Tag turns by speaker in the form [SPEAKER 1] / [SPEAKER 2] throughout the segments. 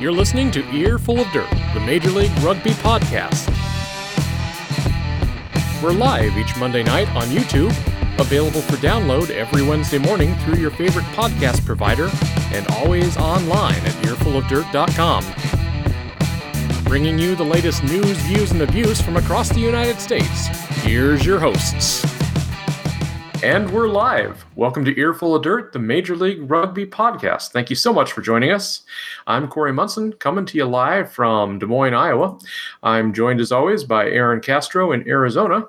[SPEAKER 1] You're listening to Earful of Dirt, the Major League Rugby podcast. We're live each Monday night on YouTube, available for download every Wednesday morning through your favorite podcast provider, and always online at earfulofdirt.com. Bringing you the latest news, views, and abuse from across the United States. Here's your hosts. And we're live. Welcome to Earful of Dirt, the Major League Rugby podcast. Thank you so much for joining us. I'm Corey Munson, coming to you live from Des Moines, Iowa. I'm joined as always by Aaron Castro in Arizona.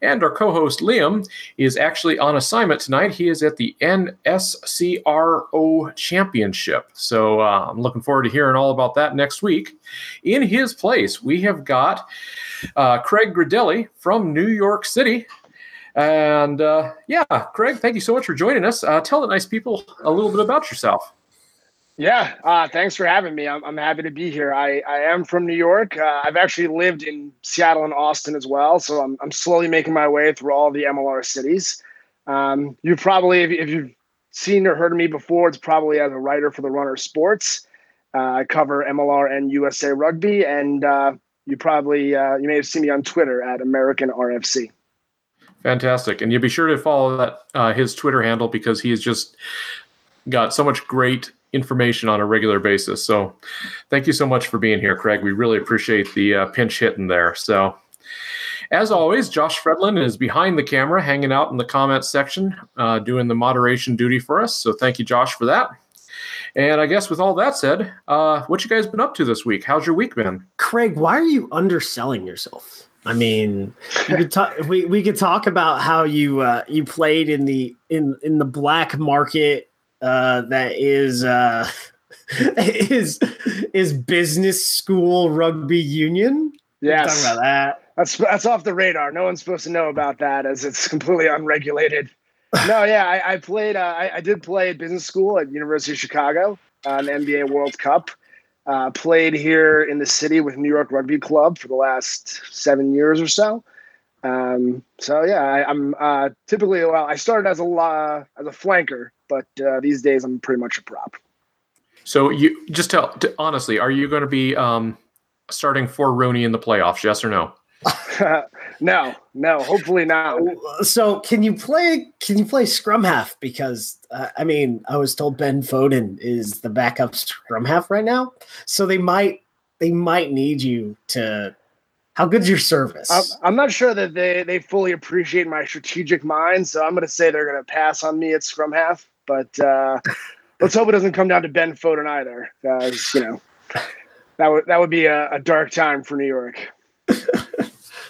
[SPEAKER 1] And our co host Liam is actually on assignment tonight. He is at the NSCRO Championship. So uh, I'm looking forward to hearing all about that next week. In his place, we have got uh, Craig Gradelli from New York City. And uh, yeah, Craig, thank you so much for joining us. Uh, tell the nice people a little bit about yourself.
[SPEAKER 2] Yeah, uh, thanks for having me. I'm, I'm happy to be here. I, I am from New York. Uh, I've actually lived in Seattle and Austin as well. So I'm, I'm slowly making my way through all the MLR cities. Um, you probably, if, if you've seen or heard of me before, it's probably as a writer for the Runner Sports. Uh, I cover MLR and USA Rugby. And uh, you probably, you may have seen me on Twitter at American RFC.
[SPEAKER 1] Fantastic, and you'll be sure to follow that uh, his Twitter handle because he has just got so much great information on a regular basis. So, thank you so much for being here, Craig. We really appreciate the uh, pinch hitting there. So, as always, Josh Fredlin is behind the camera, hanging out in the comments section, uh, doing the moderation duty for us. So, thank you, Josh, for that. And I guess with all that said, uh, what you guys been up to this week? How's your week been?
[SPEAKER 3] Craig, why are you underselling yourself? I mean, we could talk. We, we could talk about how you uh, you played in the in in the black market uh, that is uh, is is business school rugby union.
[SPEAKER 2] Yeah,
[SPEAKER 3] talk about that.
[SPEAKER 2] That's that's off the radar. No one's supposed to know about that as it's completely unregulated. no, yeah, I, I played. Uh, I, I, did play at business school at University of Chicago, uh, an MBA World Cup. Uh, played here in the city with New York Rugby Club for the last seven years or so. Um, so yeah, I, am uh, typically well. I started as a uh, as a flanker, but uh, these days I'm pretty much a prop.
[SPEAKER 1] So you just tell honestly, are you going to be um, starting for RUNY in the playoffs? Yes or no?
[SPEAKER 2] no, no. Hopefully not.
[SPEAKER 3] So can you play? Can you play scrum half? Because uh, I mean, I was told Ben Foden is the backup scrum half right now, so they might they might need you to. How good's your service?
[SPEAKER 2] I'm, I'm not sure that they they fully appreciate my strategic mind, so I'm going to say they're going to pass on me at scrum half. But uh, let's hope it doesn't come down to Ben Foden either, because you know that would that would be a, a dark time for New York.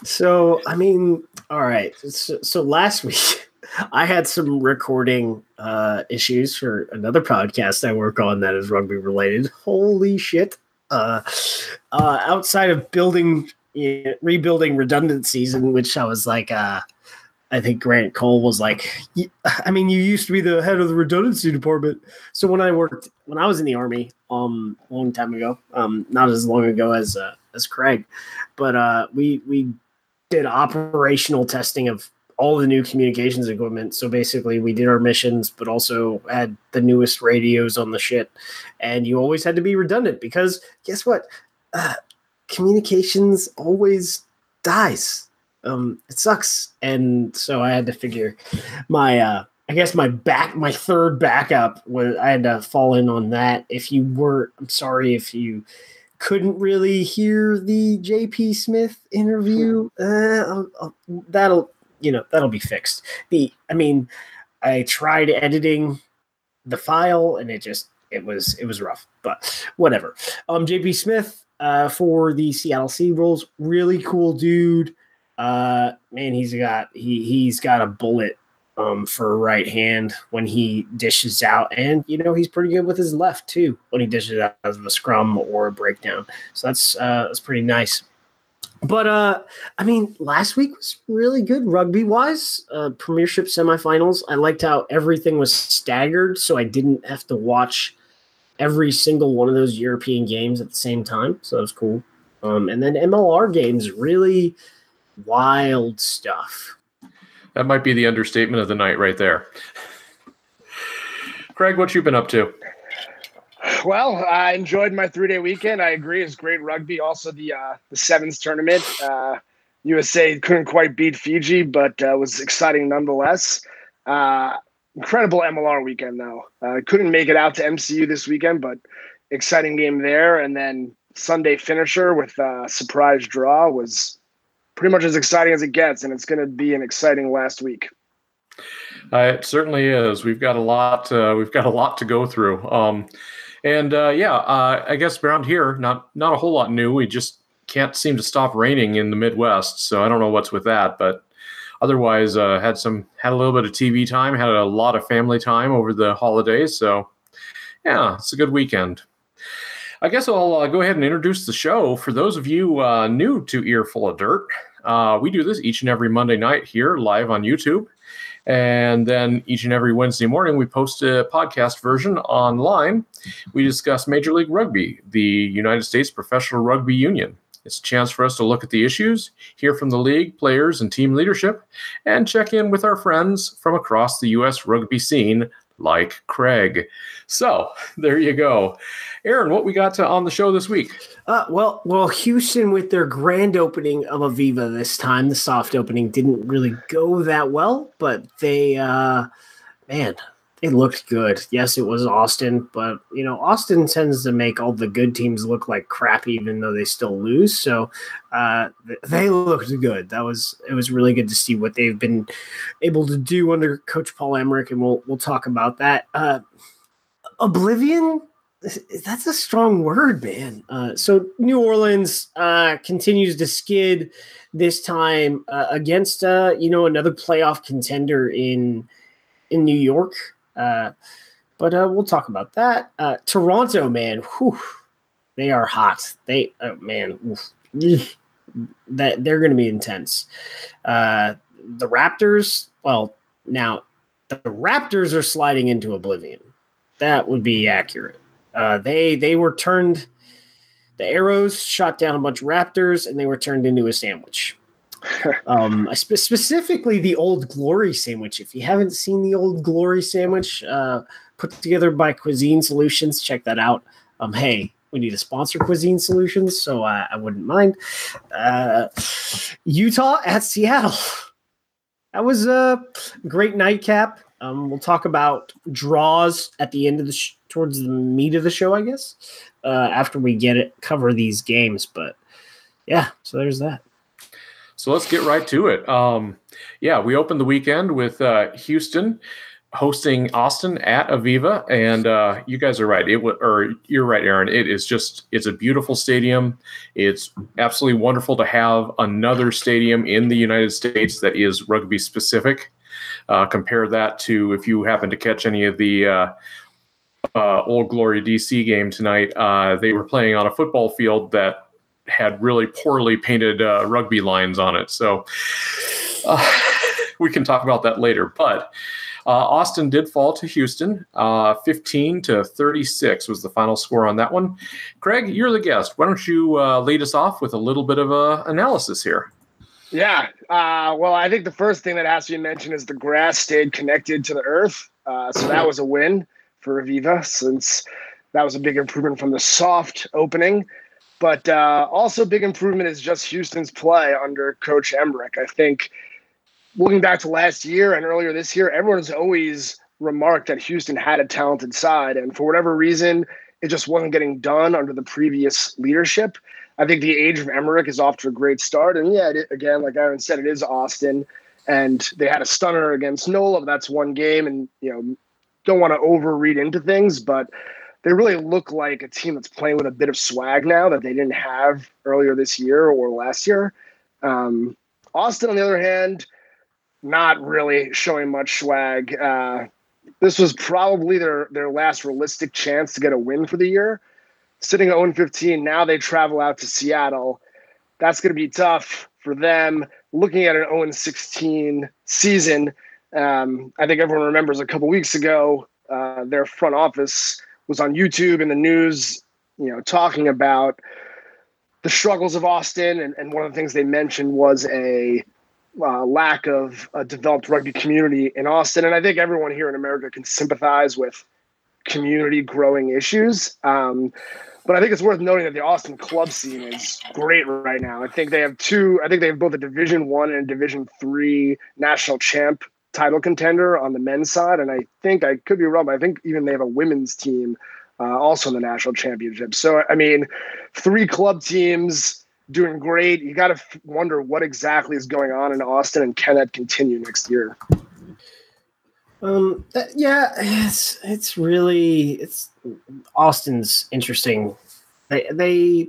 [SPEAKER 3] so I mean, all right. So, so last week I had some recording uh, issues for another podcast I work on that is rugby related. Holy shit! Uh, uh, outside of building, rebuilding redundancies, in which I was like, uh, I think Grant Cole was like, I mean, you used to be the head of the redundancy department. So when I worked, when I was in the army, um, a long time ago, um, not as long ago as uh, as Craig, but uh, we we did operational testing of all the new communications equipment. So basically, we did our missions, but also had the newest radios on the shit. And you always had to be redundant because guess what? Uh, communications always dies um, it sucks. And so I had to figure my, uh, I guess my back, my third backup was I had to fall in on that. If you were, I'm sorry if you couldn't really hear the JP Smith interview. Uh, I'll, I'll, that'll, you know, that'll be fixed. The, I mean, I tried editing the file and it just, it was, it was rough, but whatever. Um, JP Smith, uh, for the Seattle Seawolves, really cool dude uh, man, he's got he he's got a bullet um, for a right hand when he dishes out, and you know he's pretty good with his left too when he dishes out as a scrum or a breakdown. So that's uh, that's pretty nice. But uh, I mean, last week was really good rugby wise. Uh, premiership semifinals. I liked how everything was staggered, so I didn't have to watch every single one of those European games at the same time. So that was cool. Um, and then MLR games really wild stuff.
[SPEAKER 1] That might be the understatement of the night right there. Craig, what you been up to?
[SPEAKER 2] Well, I enjoyed my three day weekend. I agree, it's great rugby. Also, the uh, the sevens tournament. Uh, USA couldn't quite beat Fiji, but uh, was exciting nonetheless. Uh, incredible MLR weekend though. Uh, couldn't make it out to MCU this weekend, but exciting game there. And then Sunday finisher with a surprise draw was pretty much as exciting as it gets, and it's going to be an exciting last week.
[SPEAKER 1] Uh, it certainly is. We've got a lot. Uh, we've got a lot to go through. Um, and uh, yeah, uh, I guess around here, not not a whole lot new. We just can't seem to stop raining in the Midwest, so I don't know what's with that. But otherwise, uh, had some had a little bit of TV time, had a lot of family time over the holidays. So yeah, it's a good weekend. I guess I'll uh, go ahead and introduce the show. For those of you new to Earful of Dirt, uh, we do this each and every Monday night here live on YouTube. And then each and every Wednesday morning, we post a podcast version online. We discuss Major League Rugby, the United States Professional Rugby Union. It's a chance for us to look at the issues, hear from the league, players, and team leadership, and check in with our friends from across the U.S. rugby scene, like Craig. So there you go. Aaron, what we got to, on the show this week?
[SPEAKER 3] Uh, well, well, Houston with their grand opening of AVEVA this time, the soft opening didn't really go that well, but they, uh, man, they looked good. Yes, it was Austin, but you know, Austin tends to make all the good teams look like crap, even though they still lose. So uh, they looked good. That was it was really good to see what they've been able to do under Coach Paul Emerick, and we'll we'll talk about that. Uh, Oblivion. That's a strong word, man. Uh, so New Orleans uh, continues to skid this time uh, against uh, you know another playoff contender in in New York. Uh, but uh, we'll talk about that. Toronto, man, whew, they are hot. They, oh, man, that they're going to be intense. The Raptors, well, now the Raptors are sliding into oblivion. That would be accurate. Uh, they they were turned. The arrows shot down a bunch of raptors, and they were turned into a sandwich um, spe- specifically the Old Glory sandwich. If you haven't seen the Old Glory sandwich uh, put together by Cuisine Solutions, check that out. Um, hey, we need to sponsor Cuisine Solutions, so uh, I wouldn't mind. Uh, Utah at Seattle. That was a great nightcap. Um, we'll talk about draws at the end of the sh- towards the meat of the show, I guess, uh, after we get it cover these games. But yeah, so there's that.
[SPEAKER 1] So let's get right to it. Um, yeah, we opened the weekend with uh, Houston hosting Austin at AVEVA, and uh, you guys are right. It w- or you're right, Aaron. It is just it's a beautiful stadium. It's absolutely wonderful to have another stadium in the United States that is rugby specific. Uh, compare that to if you happen to catch any of the uh, uh, Old Glory DC game tonight. Uh, they were playing on a football field that had really poorly painted uh, rugby lines on it. So uh, we can talk about that later. But uh, Austin did fall to Houston. Uh, 15 to 36 was the final score on that one. Craig, you're the guest. Why don't you uh, lead us off with a little bit of analysis here?
[SPEAKER 2] Yeah. Uh, well, I think the first thing that has to be mentioned is the grass stayed connected to the earth. so that was a win for AVEVA since that was a big improvement from the soft opening. But uh, also, big improvement is just Houston's play under Coach Emerick. I think looking back to last year and earlier this year, everyone's always remarked that Houston had a talented side, and for whatever reason, it just wasn't getting done under the previous leadership. I think the age of Emerick is off to a great start, and yeah, it, again, like Aaron said, it is Austin, and they had a stunner against NOLA. That's one game, and you know, don't want to overread into things, but they really look like a team that's playing with a bit of swag now that they didn't have earlier this year or last year. Um, Austin, on the other hand, not really showing much swag. Uh, this was probably their their last realistic chance to get a win for the year. Sitting at 0 15, now they travel out to Seattle. That's going to be tough for them. Looking at an 0 16 season, um, I think everyone remembers a couple weeks ago, uh, their front office was on YouTube in the news, you know, talking about the struggles of Austin. And, and one of the things they mentioned was a uh, lack of a developed rugby community in Austin. And I think everyone here in America can sympathize with community growing issues. Um, but I think it's worth noting that the Austin club scene is great right now. I think they have two. I think they have both a Division One and a Division Three national champ title contender on the men's side, and I think I could be wrong, but I think even they have a women's team uh, also in the national championship. So I mean, three club teams doing great. You got to f- wonder what exactly is going on in Austin, and can that continue next year?
[SPEAKER 3] Um, that, yeah, it's it's really it's Austin's interesting. They, they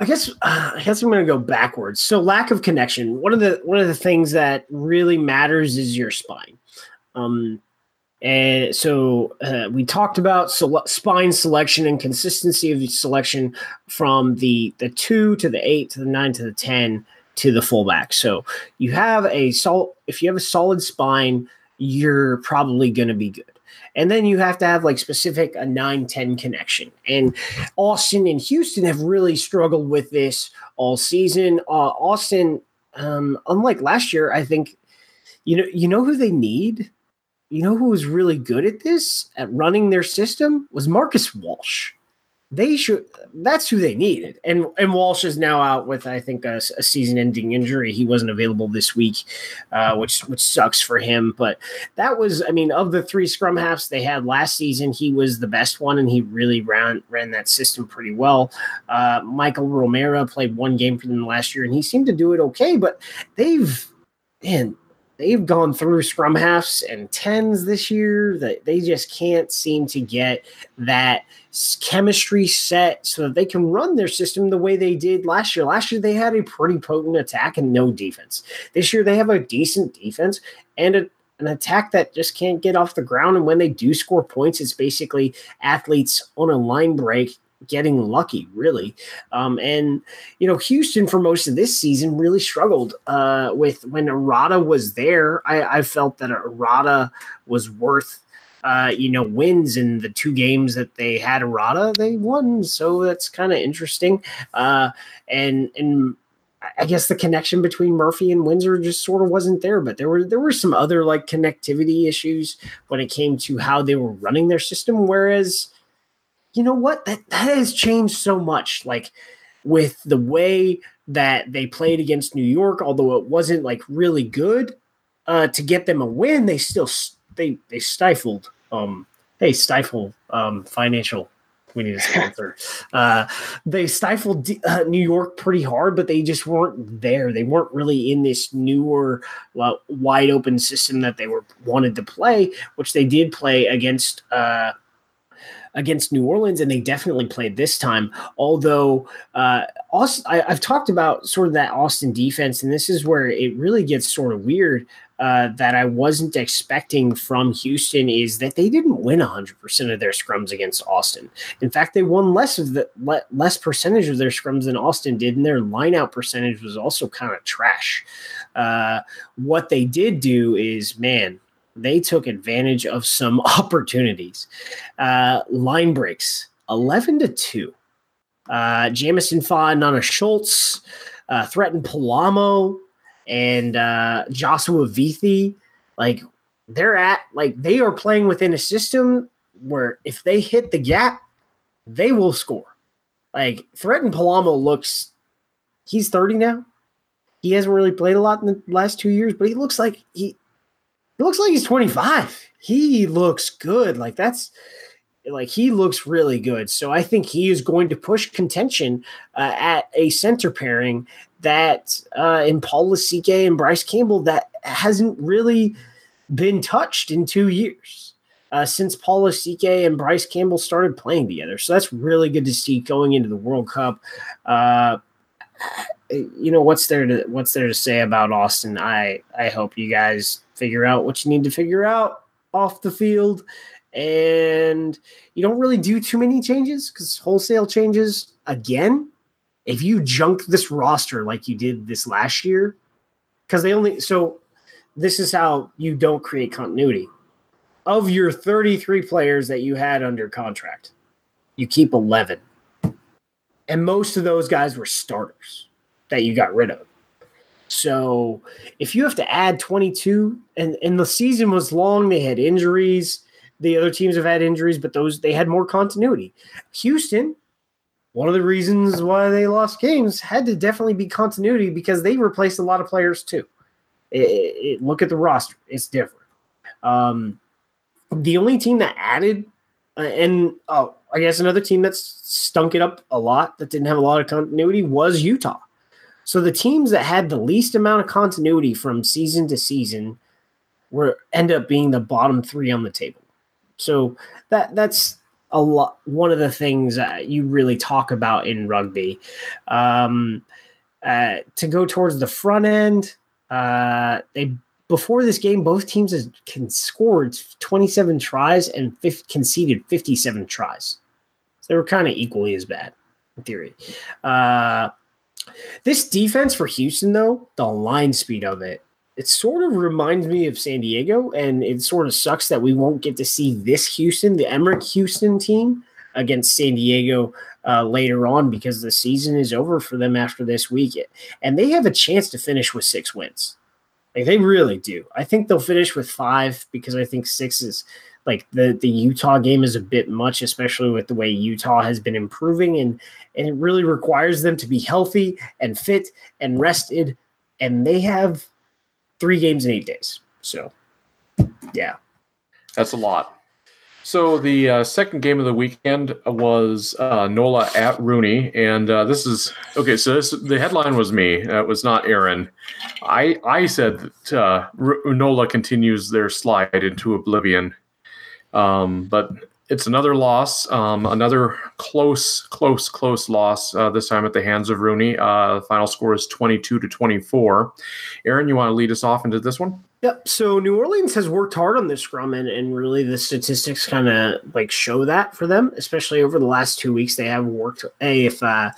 [SPEAKER 3] I guess uh, I guess I'm going to go backwards. So lack of connection. One of the one of the things that really matters is your spine. Um, and so uh, we talked about sele- spine selection and consistency of selection from the the two to the eight to the nine to the ten to the fullback. So you have a sol if you have a solid spine you're probably going to be good. And then you have to have like specific a 9 10 connection. And Austin and Houston have really struggled with this all season. Uh, Austin, um, unlike last year, I think, you know, you know who they need? You know who was really good at this, at running their system? Was Marcus Walsh they should that's who they needed. And and walsh is now out with i think a, a season-ending injury. He wasn't available this week uh, which which sucks for him. But that was i mean of the three scrum halves they had last season he was the best one and he really ran ran that system pretty well. Uh, michael romero played one game for them last year and he seemed to do it okay but they've man they've gone through scrum halves and tens this year that they just can't seem to get that chemistry set so that they can run their system the way they did last year. Last year they had a pretty potent attack and no defense. This year they have a decent defense and a, an attack that just can't get off the ground. And when they do score points, it's basically athletes on a line break getting lucky, really. Um, and you know, Houston for most of this season really struggled uh, with when Arata was there. I, I felt that Arata was worth. Uh, you know, wins in the two games that they had Arata, they won. So that's kind of interesting. Uh, and and I guess the connection between Murphy and Windsor just sort of wasn't there, but there were there were some other like connectivity issues when it came to how they were running their system. Whereas you know what? That that has changed so much. Like with the way that they played against New York, although it wasn't like really good uh, to get them a win, they still they they stifled. Um, hey, stifle um, financial. We need a sponsor. uh, they stifled uh, New York pretty hard, but they just weren't there. They weren't really in this newer, well, wide open system that they were wanted to play, which they did play against uh, against New Orleans, and they definitely played this time. Although uh, Austin, I, have talked about sort of that Austin defense, and this is where it really gets sort of weird. Uh, that I wasn't expecting from Houston is that they didn't win 100% of their scrums against Austin. In fact, they won less of the le- less percentage of their scrums than Austin did, and their lineout percentage was also kind of trash. Uh, what they did do is, man, they took advantage of some opportunities. Uh, line breaks 11 to 2. Uh, Jamison Fa, Nana Schultz uh, Thretton Palamo and uh, Joshua Vithi. Like they're at, like they are playing within a system where if they hit the gap, they will score. Like Thretton Palamo looks, he's 30 now. He hasn't really played a lot in the last two years, but he looks like he he looks like he's 25. He looks good. Like that's like he looks really good. So I think he is going to push contention uh, at a center pairing that uh, in Paul Lasike and Bryce Campbell that hasn't really been touched in two years. Uh, since Paul Lasike and Bryce Campbell started playing together. So that's really good to see going into the World Cup. Uh, you know what's there to what's there to say about Austin? I I hope you guys figure out what you need to figure out off the field. And you don't really do too many changes because wholesale changes again. If you junk this roster like you did this last year, because they only so this is how you don't create continuity. Of your 33 players that you had under contract, you keep 11. And most of those guys were starters that you got rid of. So if you have to add 22 and, and the season was long, they had injuries. the other teams have had injuries, but those they had more continuity. Houston, one of the reasons why they lost games had to definitely be continuity because they replaced a lot of players too. It, it, look at the roster; it's different. Um, the only team that added, uh, and oh, I guess another team that's stunk it up a lot that didn't have a lot of continuity was Utah. So the teams that had the least amount of continuity from season to season were end up being the bottom three on the table. So that that's a lot. One of the things that you really talk about in rugby. Um, uh, to go towards the front end, uh, they before this game, both teams has scored 27 tries and conceded 57 tries. So they were kind of equally as bad in theory. Uh, this defense for Houston, though, the line speed of it, it sort of reminds me of San Diego, and it sort of sucks that we won't get to see this Houston, the Emerick Houston team, against San Diego uh, later on because the season is over for them after this week, and they have a chance to finish with six wins. Like they really do. I think they'll finish with five because I think six is like the the Utah game is a bit much, especially with the way Utah has been improving, and and it really requires them to be healthy and fit and rested, and they have three games in eight days. So, yeah,
[SPEAKER 1] that's a lot. So the uh, second game of the weekend was uh, Nola at RUNY, and uh, this is okay. So this, the headline was me. It was not Aaron. I I said that uh, Nola continues their slide into oblivion, um, but it's another loss, um, another close, close, close loss. Uh, this time at the hands of RUNY. Uh, the final score is twenty-two to twenty-four. Aaron, you want to lead us off into this one?
[SPEAKER 3] Yep. So New Orleans has worked hard on this scrum, and, and really the statistics kind of like show that for them, especially over the last two weeks. They have worked. Hey, if uh,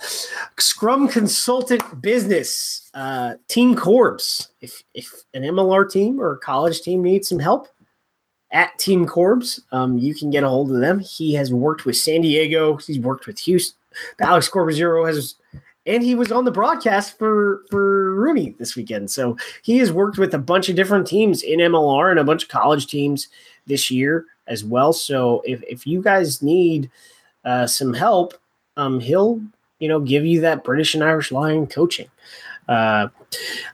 [SPEAKER 3] scrum consultant business, uh, Team Corbs, if if an MLR team or a college team needs some help, at Team Corbs. Um, you can get a hold of them. He has worked with San Diego. He's worked with Houston. Alex Corbisiero has, and he was on the broadcast for for RUNY this weekend. So he has worked with a bunch of different teams in MLR and a bunch of college teams this year as well. So if if you guys need uh, some help, um, he'll you know give you that British and Irish line coaching. Uh,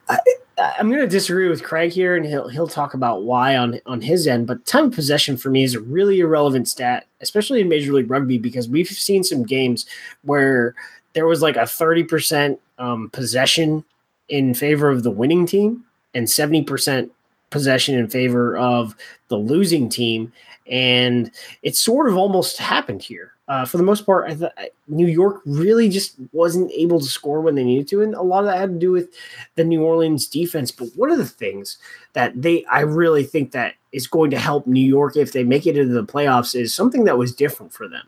[SPEAKER 3] I, I'm going to disagree with Craig here, and he'll he'll talk about why on on his end. But time of possession for me is a really irrelevant stat, especially in Major League Rugby, because we've seen some games where there was like a 30 percent um, possession in favor of the winning team and 70 percent possession in favor of the losing team, and it sort of almost happened here uh, for the most part, I thought New York really just wasn't able to score when they needed to, and a lot of that had to do with the New Orleans defense. But one of the things that they, I really think that is going to help New York if they make it into the playoffs is something that was different for them,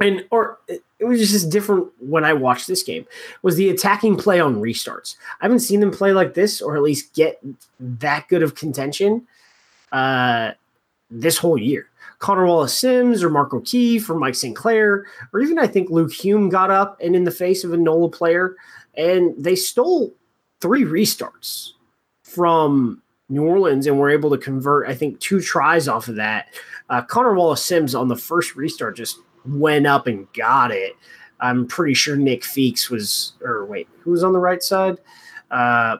[SPEAKER 3] and or it was just different when I watched this game was the attacking play on restarts. I haven't seen them play like this, or at least get that good of contention uh, this whole year. Connor Wallace Sims or Mark O'Keefe or Mike Sinclair, or even I think Luke Hume got up and in the face of a NOLA player, and they stole three restarts from New Orleans and were able to convert, I think, two tries off of that. Uh, Connor Wallace Sims on the first restart just went up and got it. I'm pretty sure Nick Feakes was, or wait, who was on the right side? Uh,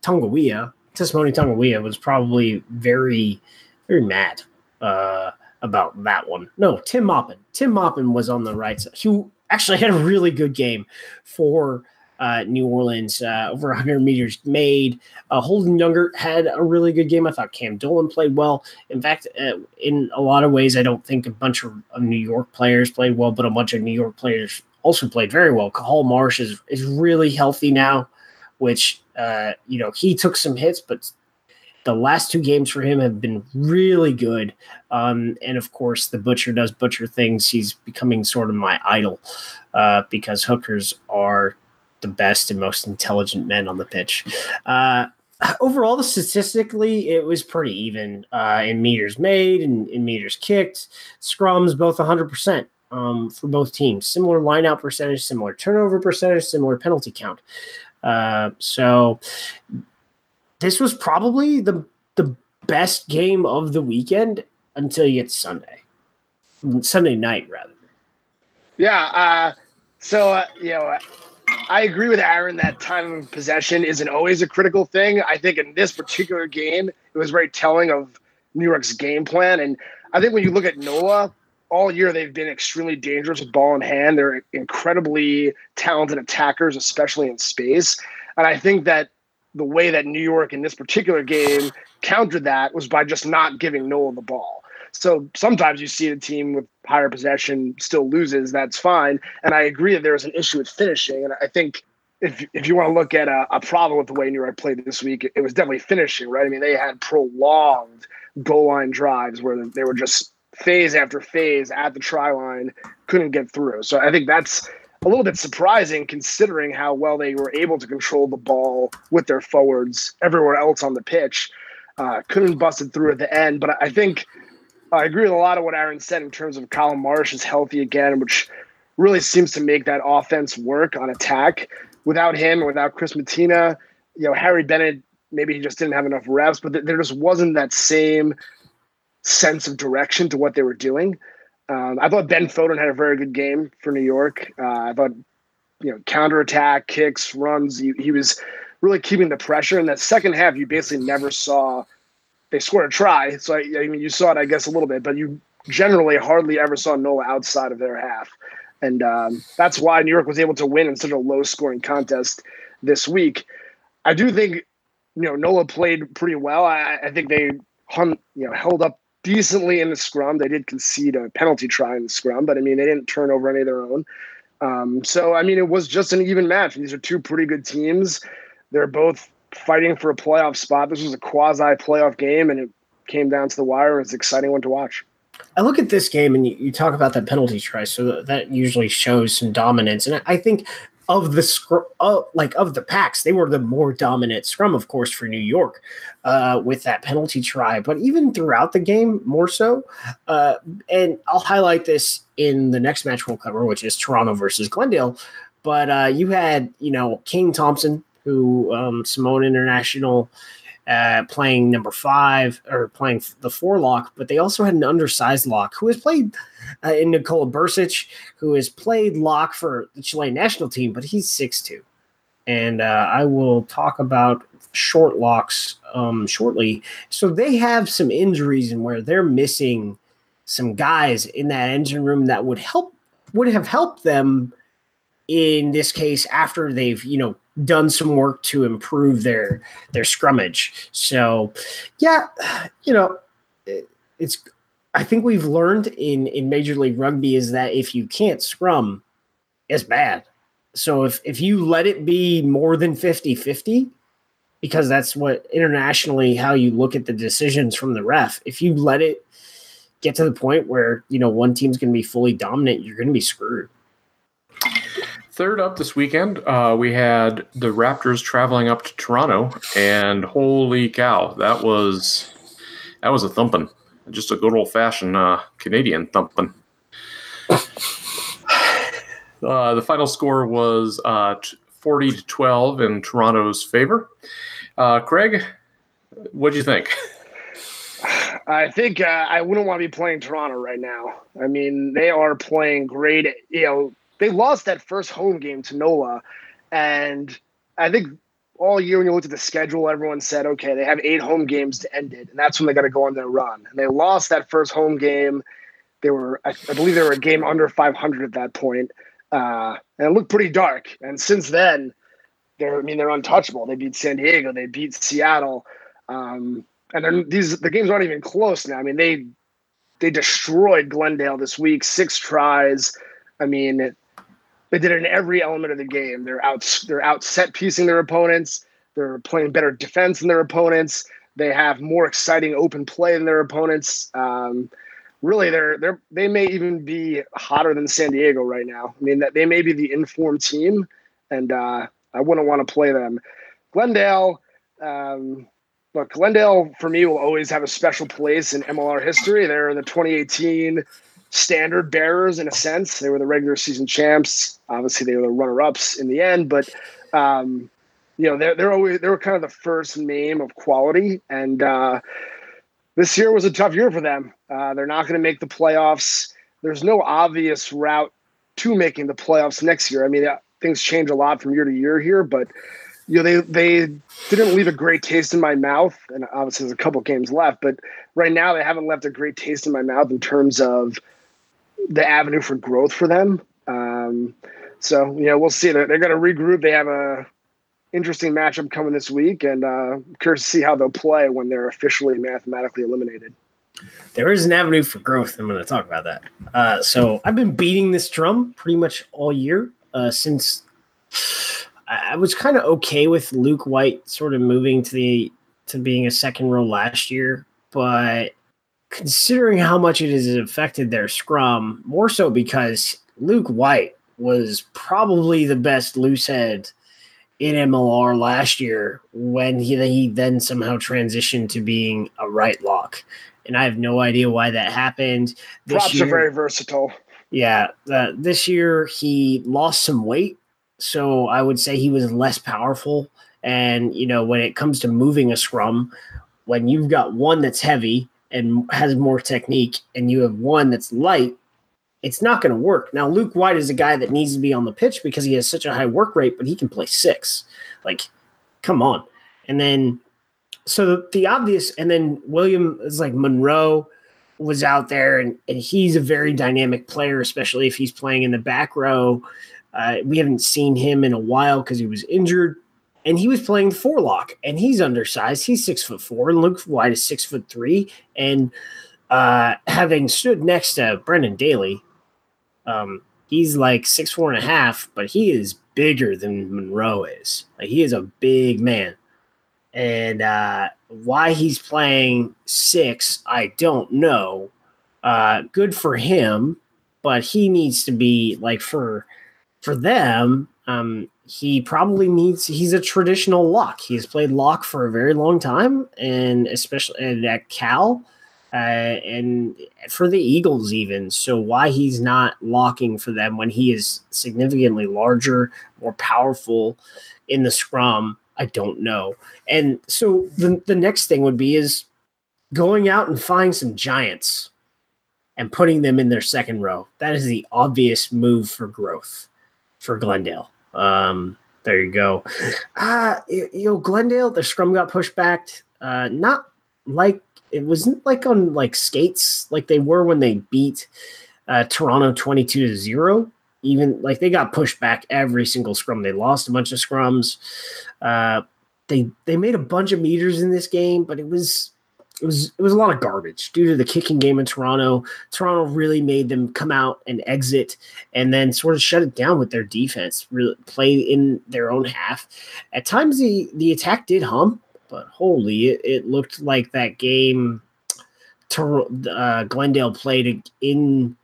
[SPEAKER 3] Tongawea, Testimony Tongawea was probably very, very mad uh, about that one. No, Tim Moppin. Tim Moppin was on the right side. He actually had a really good game for uh, New Orleans, uh, over 100 meters made. Uh, Holden Younger had a really good game. I thought Cam Dolan played well. In fact, uh, in a lot of ways, I don't think a bunch of, of, New York players played well, but a bunch of New York players also played very well. Cathal Marsh is, is really healthy now, which, uh, you know, he took some hits, but the last two games for him have been really good. Um, and of course, the butcher does butcher things. He's becoming sort of my idol uh, because hookers are the best and most intelligent men on the pitch. Uh, overall, statistically, it was pretty even uh, in meters made and in meters kicked. Scrums both 100%. Um, for both teams, similar lineout percentage, similar turnover percentage, similar penalty count. Uh, so this was probably the the best game of the weekend until you get Sunday. Sunday night rather.
[SPEAKER 2] Yeah. Uh, so uh, you know, I agree with Aaron that time of possession isn't always a critical thing. I think in this particular game, it was very telling of New York's game plan. And I think when you look at Nola, all year they've been extremely dangerous with ball in hand. They're incredibly talented attackers, especially in space. And I think that the way that New York in this particular game countered that was by just not giving Nola the ball. So sometimes you see a team with higher possession still loses. That's fine. And I agree that there's an issue with finishing. And I think if if you want to look at a, a problem with the way New York played this week, it, it was definitely finishing, right? I mean, they had prolonged goal line drives where they were just phase after phase at the try line, couldn't get through. So I think that's a little bit surprising considering how well they were able to control the ball with their forwards everywhere else on the pitch. Uh, couldn't bust it through at the end, but I think I agree with a lot of what Aaron said in terms of Colin Marsh is healthy again, which really seems to make that offense work on attack. Without him, without Chris Matina, you know, Harry Bennett, maybe he just didn't have enough reps, but there just wasn't that same sense of direction to what they were doing. Um, I thought Ben Foden had a very good game for New York. Uh, I thought, you know, counterattack, kicks, runs, he, he was really keeping the pressure. In that second half, you basically never saw they scored a try. So, I, I mean, you saw it, I guess, a little bit, but you generally hardly ever saw Nola outside of their half. And um, that's why New York was able to win in such a low scoring contest this week. I do think, you know, Nola played pretty well. I, I think they hung, you know, held up decently in the scrum. They did concede a penalty try in the scrum, but I mean, they didn't turn over any of their own. Um, so, I mean, it was just an even match. These are two pretty good teams. They're both fighting for a playoff spot. This was a quasi playoff game, and it came down to the wire. It's an exciting one to watch.
[SPEAKER 3] I look at this game and you, you talk about that penalty try, so that usually shows some dominance. And I think of the scrum, like of the packs, they were the more dominant scrum, of course, for New York uh, with that penalty try. But even throughout the game, more so. Uh, and I'll highlight this in the next match we'll cover, which is Toronto versus Glendale. But uh, you had, you know, Kane Thompson, who um, Samoan International uh, playing number five or playing the four lock, but they also had an undersized lock who has played uh, in Nikola Bursic, who has played lock for the Chilean national team, but he's six two. And uh, I will talk about short locks um, shortly. So they have some injuries and where they're missing some guys in that engine room that would help would have helped them in this case after they've you know done some work to improve their their scrummage. So, yeah, you know, it's. I think we've learned in in Major League Rugby is that if you can't scrum, it's bad. So if if you let it be more than 50-50, because that's what internationally how you look at the decisions from the ref, if you let it get to the point where, you know, one team's going to be fully dominant, you're going to be screwed.
[SPEAKER 1] Third up this weekend, uh, we had the Raptors traveling up to Toronto, and holy cow, that was that was a thumping, just a good old fashioned uh, Canadian thumping. Uh, the final score was uh, 40 to 12 in Toronto's favor. Uh, Craig, what do you think?
[SPEAKER 2] I think uh, I wouldn't want to be playing Toronto right now. I mean, they are playing great. You know, they lost that first home game to Nola, and I think all year when you looked at the schedule, everyone said, okay, they have eight home games to end it, and that's when they got to go on their run. And they lost that first home game. They were, I, I believe, they were a game under 500 at that point, uh, and it looked pretty dark. And since then, they're, I mean, they're untouchable. They beat San Diego, they beat Seattle, um, and these the games aren't even close now. I mean, they they destroyed Glendale this week, six tries. I mean, they did it in every element of the game. They're out they're out set piecing their opponents. They're playing better defense than their opponents. They have more exciting open play than their opponents. Um, really, they're they're they may even be hotter than San Diego right now. I mean, that they may be the informed team, and uh, I wouldn't want to play them. Glendale, um, look, Glendale for me will always have a special place in MLR history. They're in the 2018 standard bearers in a sense. They were the regular season champs. Obviously, they were the runner ups in the end, but um, you know they're they're always they were kind of the first name of quality, and uh, this year was a tough year for them. Uh, they're not going to make the playoffs. there's no obvious route to making the playoffs next year. I mean, uh, things change a lot from year to year here, but you know they they didn't leave a great taste in my mouth, and obviously there's a couple games left, but right now they haven't left a great taste in my mouth in terms of the avenue for growth for them. Um, so you know we'll see. They're, they're going to regroup. They have a interesting matchup coming this week, and uh, curious to see how they'll play when they're officially mathematically eliminated.
[SPEAKER 3] There is an avenue for growth. I'm going to talk about that. Uh, so I've been beating this drum pretty much all year uh, since I was kind of okay with Luke White sort of moving to the to being a second row last year, but considering how much it has affected their scrum, more so because Luke White was probably the best loose head in MLR last year when he, he then somehow transitioned to being a right lock. And I have no idea why that happened.
[SPEAKER 2] This Props year, are very versatile.
[SPEAKER 3] Yeah. Uh, this year he lost some weight. So I would say he was less powerful. And, you know, when it comes to moving a scrum, when you've got one that's heavy and has more technique and you have one that's light, it's not going to work. Now, Luke White is a guy that needs to be on the pitch because he has such a high work rate, but he can play six. Like, come on. And then, so the, the obvious, and then William is like Monroe was out there, and, and he's a very dynamic player, especially if he's playing in the back row. Uh, we haven't seen him in a while because he was injured, and he was playing four lock, and he's undersized. He's six foot four, and Luke White is six foot three. And uh, having stood next to Brendan Daly, um, he's like six four and a half, but he is bigger than Monroe is. Like he is a big man. And uh, why he's playing six, I don't know. Uh, good for him, but he needs to be like for for them. Um, he probably needs. He's a traditional lock. He's played lock for a very long time, and especially at Cal uh, and for the Eagles, even. So, why he's not locking for them when he is significantly larger, more powerful in the scrum, I don't know. And so, the, the next thing would be is going out and finding some giants and putting them in their second row. That is the obvious move for growth for Glendale. Um, there you go. Uh, you know, Glendale, the scrum got pushed back. Uh, not like it wasn't like on like skates like they were when they beat uh, Toronto 22 to 0 even like they got pushed back every single scrum they lost a bunch of scrums uh, they they made a bunch of meters in this game but it was it was it was a lot of garbage due to the kicking game in Toronto. Toronto really made them come out and exit, and then sort of shut it down with their defense. Really play in their own half. At times, the the attack did hum, but holy, it, it looked like that game. Uh, Glendale played in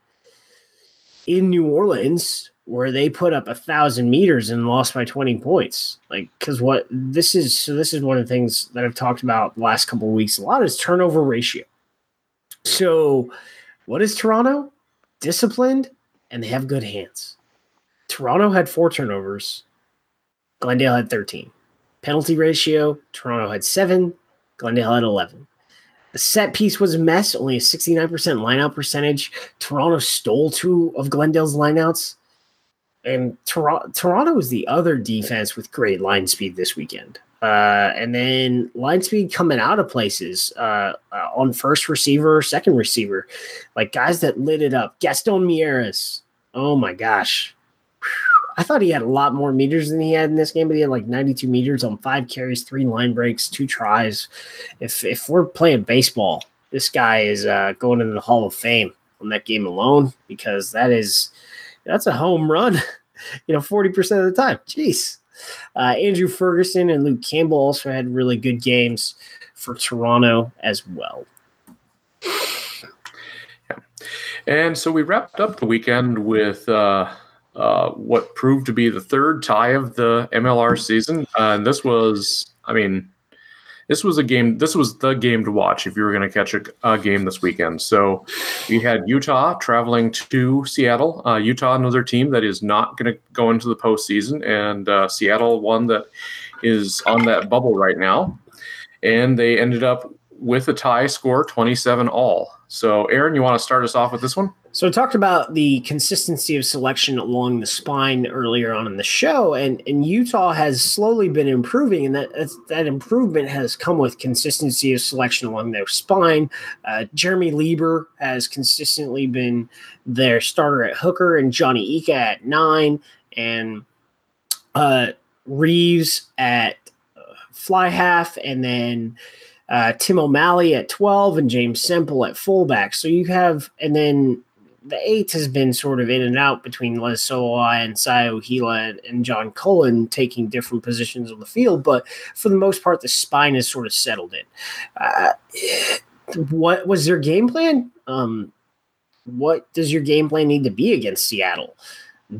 [SPEAKER 3] in New Orleans where they put up a thousand meters and lost by 20 points. Like, because what this is, so this is one of the things that I've talked about the last couple of weeks a lot is turnover ratio. So, what is Toronto? Disciplined and they have good hands. Toronto had four turnovers, Glendale had 13. Penalty ratio, Toronto had seven, Glendale had 11. The set piece was a mess, only a 69% lineout percentage. Toronto stole two of Glendale's lineouts. And Tor- Toronto was the other defense with great line speed this weekend. Uh, and then line speed coming out of places uh, uh, on first receiver, second receiver, like guys that lit it up. Gaston Mieres. Oh my gosh. I thought he had a lot more meters than he had in this game, but he had like 92 meters on five carries, three line breaks, two tries. If if we're playing baseball, this guy is uh, going into the Hall of Fame on that game alone because that is that's a home run. you know, 40% of the time. Jeez. Uh, Andrew Ferguson and Luke Campbell also had really good games for Toronto as well.
[SPEAKER 1] Yeah. And so we wrapped up the weekend with uh, uh, what proved to be the third tie of the MLR season. And this was, I mean, this was a game. This was the game to watch if you were going to catch a, a, game this weekend. So we had Utah traveling to Seattle. Uh, Utah, another team that is not going to go into the postseason, and uh, Seattle, one that is on that bubble right now. And they ended up with a tie score, twenty-seven all. So, Aaron, you want to start us off with this one?
[SPEAKER 3] So I talked about the consistency of selection along the spine earlier on in the show, and, and Utah has slowly been improving, and that that improvement has come with consistency of selection along their spine. Uh, Jeremy Lieber has consistently been their starter at hooker, and Johnny Ika at nine, and uh, Reeves at uh, fly half, and then uh, Tim O'Malley at 12 and James Semple at fullback. So you have, and then the eight has been sort of in and out between Lesoa and Sayo Hila and, and John Cullen taking different positions on the field, but for the most part, the spine is sort of settled in. Uh, what was their game plan? Um, what does your game plan need to be against Seattle?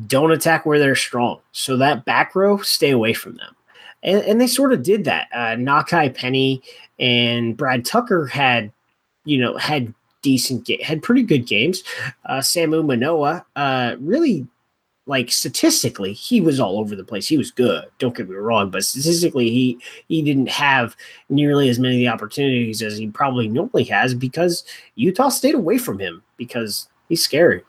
[SPEAKER 3] Don't attack where they're strong. So that back row, stay away from them. And, and they sort of did that. Uh, Nakai Penny and Brad Tucker had, you know, had decent game, had pretty good games. Uh, Samu Manoa, uh, really like statistically, he was all over the place. He was good. Don't get me wrong, but statistically, he he didn't have nearly as many opportunities as he probably normally has because Utah stayed away from him because he's scary.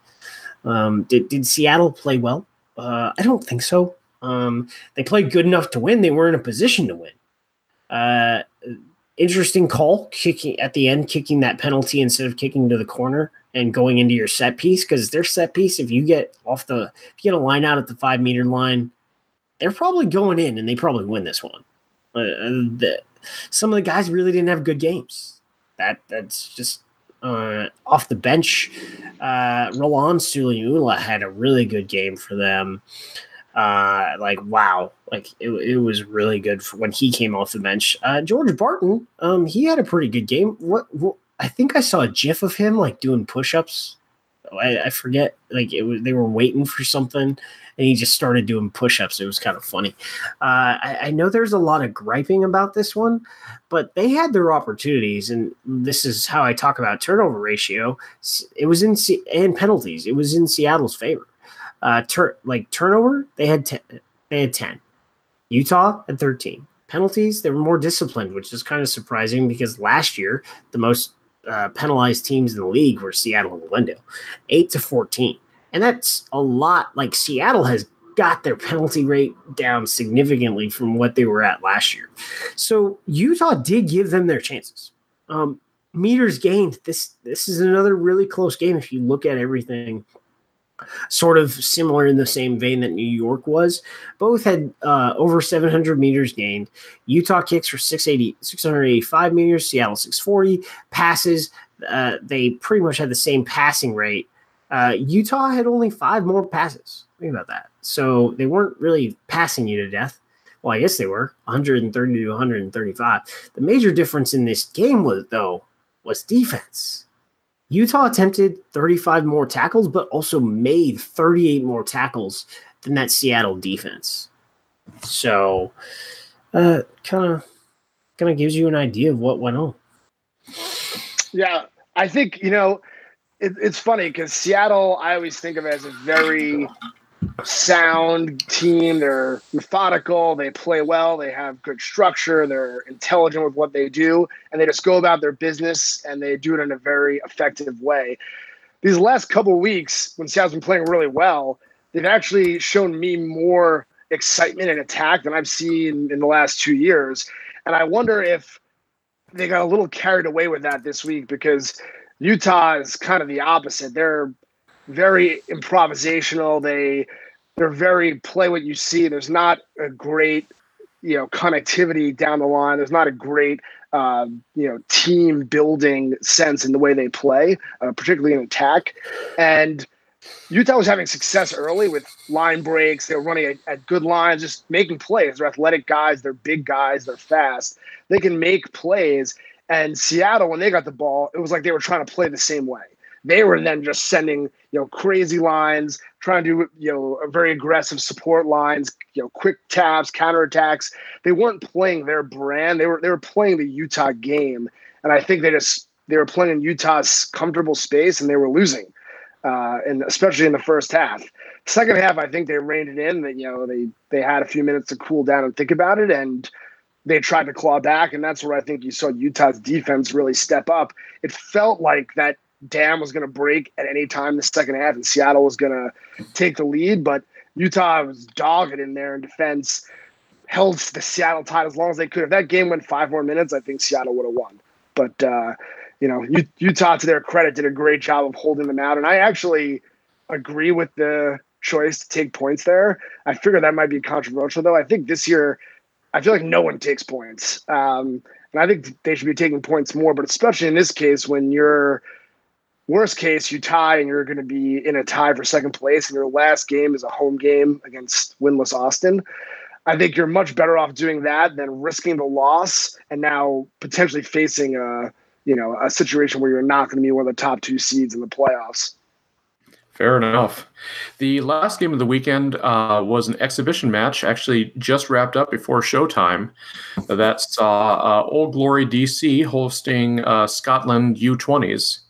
[SPEAKER 3] Um, did did Seattle play well? Uh, I don't think so. Um, they played good enough to win. They were in a position to win. Uh, interesting call kicking at the end, kicking that penalty instead of kicking to the corner and going into your set piece because their set piece, if you get off the, if you get a line out at the five meter line, they're probably going in and they probably win this one. Uh, the, some of the guys really didn't have good games. That that's just uh, off the bench. Uh, Roland Suniula had a really good game for them uh, like wow, like it, it was really good when he came off the bench. Uh, George Barton, um, he had a pretty good game. What, what I think I saw a GIF of him like doing push-ups. I, I forget, like it was they were waiting for something, and he just started doing push-ups. It was kind of funny. Uh, I, I know there's a lot of griping about this one, but they had their opportunities, and this is how I talk about turnover ratio. It was in and penalties. It was in Seattle's favor. Uh, tur- like turnover, they had ten. They had ten. Utah had thirteen penalties. They were more disciplined, which is kind of surprising because last year the most uh, penalized teams in the league were Seattle and Glendale, eight to fourteen, and that's a lot. Like Seattle has got their penalty rate down significantly from what they were at last year. So Utah did give them their chances. Um, meters gained. This this is another really close game if you look at everything sort of similar in the same vein that New York was. Both had uh, over 700 meters gained. Utah kicks for 680, 685 meters, Seattle 640. Passes, uh, they pretty much had the same passing rate. Uh, Utah had only five more passes. Think about that. So they weren't really passing you to death. Well, I guess they were 130 to 135. The major difference in this game was, though, was defense Utah attempted 35 more tackles, but also made 38 more tackles than that Seattle defense. So, kind of, kind of gives you an idea of what went on.
[SPEAKER 2] Yeah, I think you know, it, it's funny because Seattle, I always think of as a very sound team. They're methodical. They play well. They have good structure. They're intelligent with what they do, and they just go about their business and they do it in a very effective way. These last couple weeks, when Seattle's been playing really well, they've actually shown me more excitement and attack than I've seen in the last two years. And I wonder if they got a little carried away with that this week because Utah is kind of the opposite. They're very improvisational. They they're very play what you see. There's not a great, you know, connectivity down the line. There's not a great, uh, you know, team building sense in the way they play, uh, particularly in attack. And Utah was having success early with line breaks. They were running at, at good lines, just making plays. They're athletic guys. They're big guys. They're fast. They can make plays. And Seattle, when they got the ball, it was like they were trying to play the same way. They were then just sending, you know, crazy lines, trying to do, you know, very aggressive support lines, you know, quick taps, counterattacks. They weren't playing their brand. They were they were playing the Utah game, and I think they just they were playing in Utah's comfortable space, and they were losing, uh, and especially in the first half. Second half, I think they reined it in. That you know they they had a few minutes to cool down and think about it, and they tried to claw back, and that's where I think you saw Utah's defense really step up. It felt like that dam was going to break at any time the second half, and Seattle was going to take the lead. But Utah was dogged in there in defense, held the Seattle tide as long as they could. If that game went five more minutes, I think Seattle would have won. But uh, you know, Utah, to their credit, did a great job of holding them out, and I actually agree with the choice to take points there. I figure that might be controversial, though. I think this year, I feel like no one takes points. Um, and I think they should be taking points more, but especially in this case, when you're worst case, you tie and you're going to be in a tie for second place, and your last game is a home game against winless Austin. I think you're much better off doing that than risking the loss and now potentially facing a you know a situation where you're not going to be one of the top two seeds in the playoffs.
[SPEAKER 1] Fair enough. The last game of the weekend uh, was an exhibition match, actually just wrapped up before showtime. That saw uh, Old Glory DC hosting uh, Scotland U20s.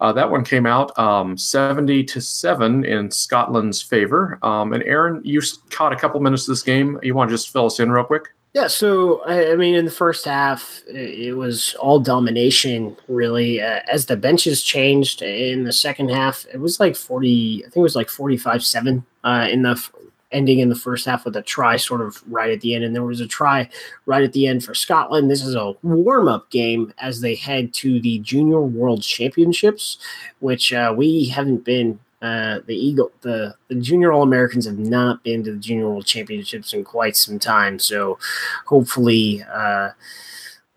[SPEAKER 1] Uh, that one came out um, 70 to 7 in Scotland's favor. Um, and Aaron, you caught a couple minutes of this game. You want to just fill us in real quick?
[SPEAKER 3] Yeah, so I, mean, in the first half, it was all domination, really. Uh, as the benches changed in the second half, it was like 40, I think it was like 45 7 uh, in the ending in the first half with a try sort of right at the end. And there was a try right at the end for Scotland. This is a warm up game as they head to the Junior World Championships, which uh, we haven't been uh, the Eagle, the, the Junior All Americans have not been to the Junior World Championships in quite some time. So hopefully, uh,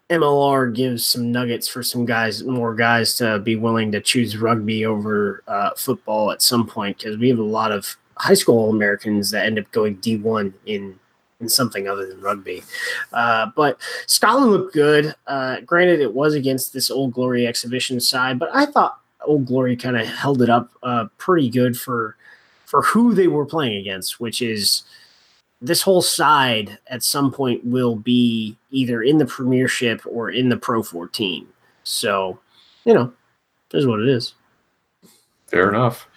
[SPEAKER 3] MLR gives some nuggets for some guys, more guys to be willing to choose rugby over uh, football at some point because we have a lot of high school Americans that end up going D1 in in something other than rugby. Uh, but Scotland looked good. Uh, granted, it was against this Old Glory exhibition side, but I thought Old Glory kind of held it up uh, pretty good for for who they were playing against, which is this whole side at some point will be either in the Premiership or in the Pro 14. So, you know, is what it is.
[SPEAKER 1] Fair enough.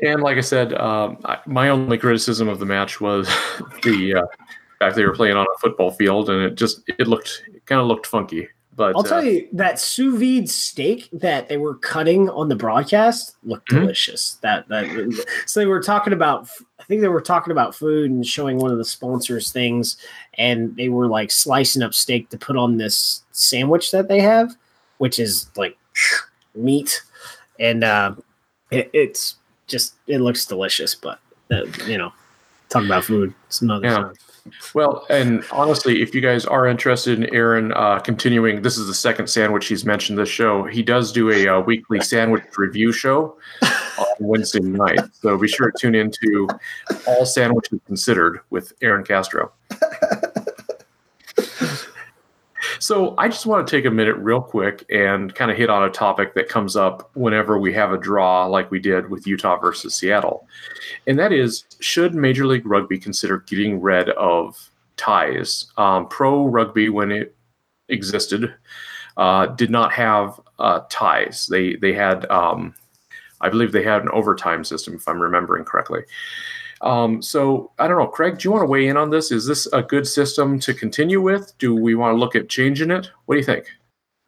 [SPEAKER 1] And like I said, um, I, my only criticism of the match was the uh, fact they were playing on a football field, and it just it looked kind of looked funky. But
[SPEAKER 3] I'll tell uh, you that sous vide steak that they were cutting on the broadcast looked mm-hmm. delicious. That that so they were talking about. I think they were talking about food and showing one of the sponsors things, and they were like slicing up steak to put on this sandwich that they have, which is like meat, and uh, it, it's just it looks delicious. But uh, you know, talking about food, it's another. Yeah. Time.
[SPEAKER 1] Well, and honestly, if you guys are interested in Aaron uh, continuing, this is the second sandwich he's mentioned this show. He does do a uh, weekly sandwich review show on Wednesday night. So be sure to tune into All Sandwiches Considered with Aaron Castro. So I just want to take a minute real quick and kind of hit on a topic that comes up whenever we have a draw like we did with Utah versus Seattle. And that is should Major League Rugby consider getting rid of ties? Um, pro rugby, when it existed, uh, did not have uh, ties. They, they had, um, I believe they had an overtime system, if I'm remembering correctly. Um, so I don't know, Craig, do you want to weigh in on this? Is this a good system to continue with? Do we want to look at changing it? What do you think?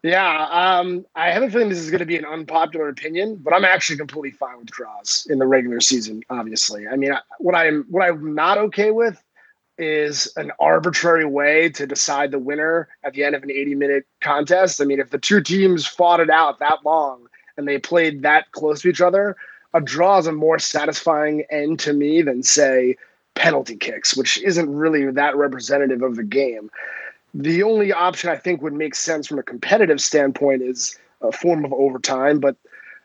[SPEAKER 2] Yeah, um, I have a feeling this is going to be an unpopular opinion, but I'm actually completely fine with draws in the regular season. Obviously, I mean, what I'm what I'm not okay with is an arbitrary way to decide the winner at the end of an 80 minute contest. I mean, if the two teams fought it out that long and they played that close to each other, a draw is a more satisfying end to me than say penalty kicks, which isn't really that representative of the game. The only option I think would make sense from a competitive standpoint is a form of overtime, but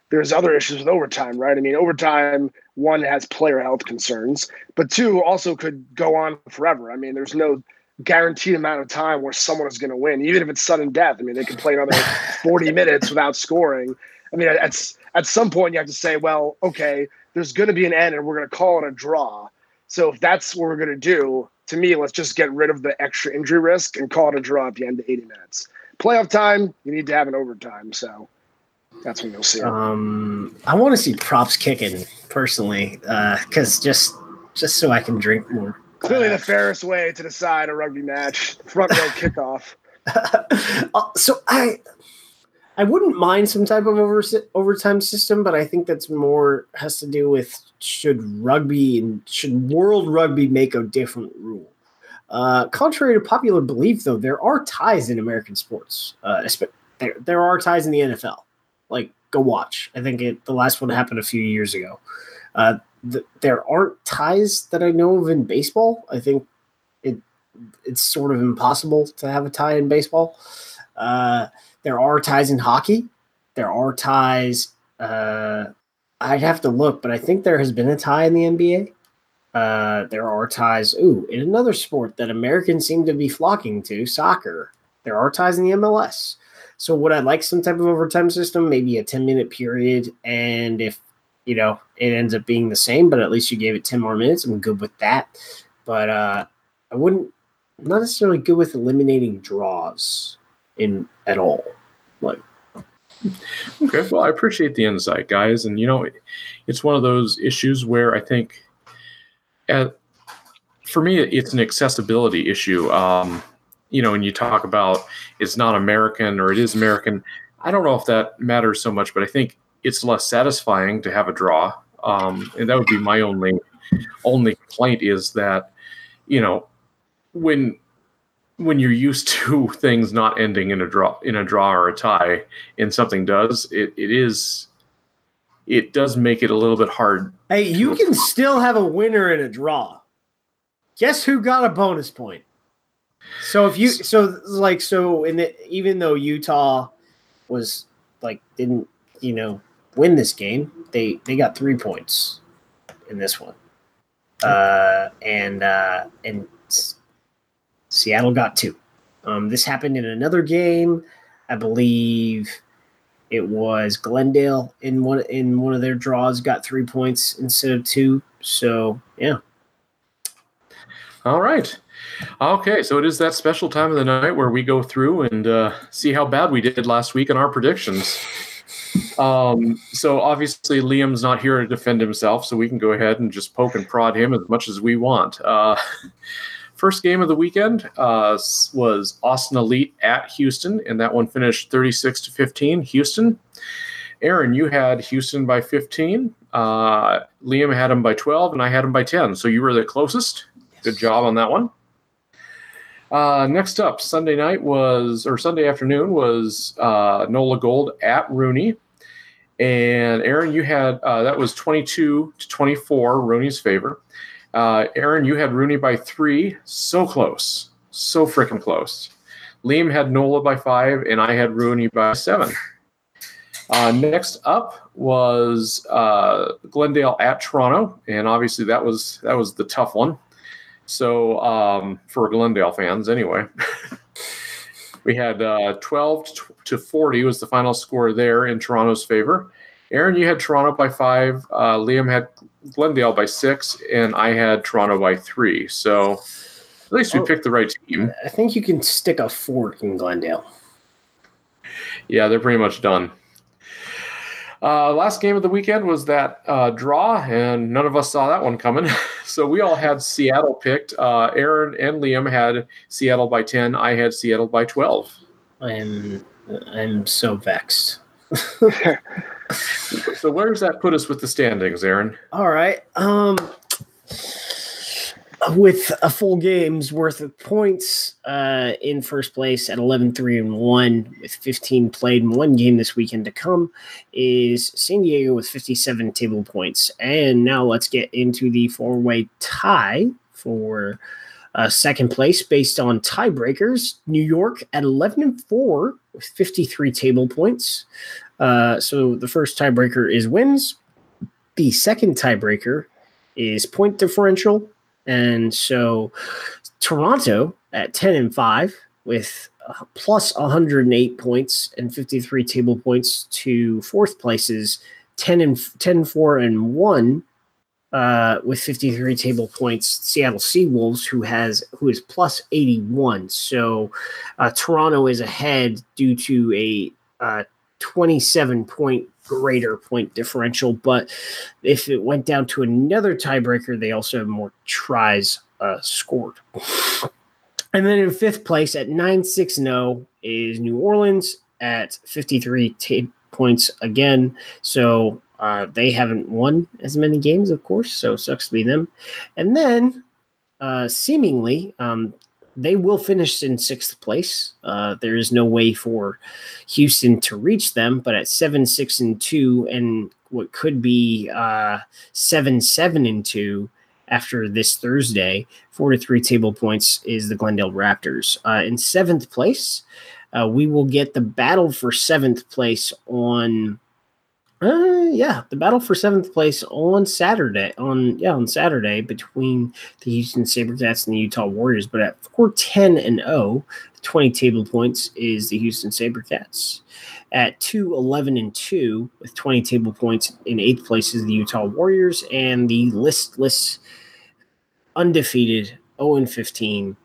[SPEAKER 2] there's other issues with overtime, right? I mean, overtime one has player health concerns, but two also could go on forever. I mean, there's no guaranteed amount of time where someone is going to win, even if it's sudden death. I mean, they could play another 40 minutes without scoring. I mean, that's at some point you have to say, well, okay, there's going to be an end and we're going to call it a draw. So if that's what we're going to do, to me, let's just get rid of the extra injury risk and call it a draw at the end of 80 minutes. Playoff time, you need to have an overtime. So that's when you'll see.
[SPEAKER 3] Um, I want to see props kicking personally, because uh, just just so I can drink more.
[SPEAKER 2] Clearly, the fairest way to decide a rugby match, front row kickoff.
[SPEAKER 3] Uh, so I I wouldn't mind some type of over, overtime system, but I think that's more has to do with should rugby and should world rugby make a different rule. Uh, contrary to popular belief, though, there are ties in American sports. Uh, there, there are ties in the NFL. Like, go watch. I think it, the last one happened a few years ago. Uh, th- there aren't ties that I know of in baseball. I think it it's sort of impossible to have a tie in baseball. There are ties in hockey. There are ties. Uh, I'd have to look, but I think there has been a tie in the NBA. Uh, there are ties. Ooh, in another sport that Americans seem to be flocking to, soccer. There are ties in the MLS. So would I like some type of overtime system? Maybe a ten minute period, and if you know it ends up being the same, but at least you gave it ten more minutes. I'm good with that. But uh, I wouldn't. I'm not necessarily good with eliminating draws in at all. Like,
[SPEAKER 1] okay, well, I appreciate the insight, guys, and you know, it's one of those issues where I think, at, for me, it's an accessibility issue. Um, you know, when you talk about it's not American or it is American, I don't know if that matters so much, but I think it's less satisfying to have a draw, um, and that would be my only only complaint is that, you know, when when you're used to things not ending in a draw in a draw or a tie and something does it, it is it does make it a little bit hard
[SPEAKER 3] hey you can still have a winner in a draw. Guess who got a bonus point? So if you so like so in the even though utah was like didn't you know win this game they they got three points in this one. Uh and uh and Seattle got two. Um, this happened in another game. I believe it was Glendale in one in one of their draws got three points instead of two. So yeah.
[SPEAKER 1] All right. Okay, so it is that special time of the night where we go through and uh, see how bad we did last week in our predictions. Um, so obviously Liam's not here to defend himself, so we can go ahead and just poke and prod him as much as we want. Uh, First game of the weekend uh, was Austin Elite at Houston, and that one finished 36 to 15. Houston. Aaron, you had Houston by 15. Uh, Liam had him by 12, and I had him by 10. So you were the closest. Yes. Good job on that one. Uh, next up, Sunday night was, or Sunday afternoon was uh, Nola Gold at RUNY. And Aaron, you had, uh, that was 22 to 24, RUNY's favor. Uh, Aaron, you had RUNY by three. So close. So freaking close. Liam had NOLA by five, and I had RUNY by seven. Uh, next up was uh, Glendale at Toronto, and obviously that was that was the tough one. So um, for Glendale fans, anyway, we had uh, 12 to 40 was the final score there in Toronto's favor. Aaron, you had Toronto by five. Uh, Liam had Glendale by six, and I had Toronto by three. So at least we oh, picked the right team.
[SPEAKER 3] I think you can stick a fork in Glendale.
[SPEAKER 1] Yeah, they're pretty much done. Uh, last game of the weekend was that uh, draw, and none of us saw that one coming. so we all had Seattle picked. Uh, Aaron and Liam had Seattle by 10. I had Seattle by 12.
[SPEAKER 3] I'm, I'm so vexed.
[SPEAKER 1] so where does that put us with the standings, Aaron?
[SPEAKER 3] All right. Um with a full game's worth of points uh, in first place at 11 3 and 1 with 15 played in one game this weekend to come is san diego with 57 table points and now let's get into the four-way tie for uh, second place based on tiebreakers new york at 11 and 4 with 53 table points uh, so the first tiebreaker is wins. The second tiebreaker is point differential. And so Toronto at 10 and 5 with uh, plus 108 points and 53 table points to fourth places 10 and 10 4 and 1 uh, with 53 table points Seattle Seawolves who has who is plus 81 so uh, Toronto is ahead due to a uh, 27 point greater point differential. But if it went down to another tiebreaker, they also have more tries uh, scored. And then in fifth place at 9 6 0 is New Orleans at 53 t- points again. So uh, they haven't won as many games, of course. So sucks to be them. And then uh, seemingly, um, they will finish in sixth place. Uh, there is no way for Houston to reach them, but at seven, six, and two, and what could be uh, seven, seven, and two after this Thursday, four to three table points is the Glendale Raptors. Uh, in seventh place, uh, we will get the battle for seventh place on uh, yeah, the battle for seventh place on Saturday. On yeah, on Saturday between the Houston SaberCats and the Utah Warriors. But at four ten and 0, 20 table points is the Houston SaberCats. At 2 11 and 2, with 20 table points in eighth place is the Utah Warriors, and the listless, undefeated 0 and 15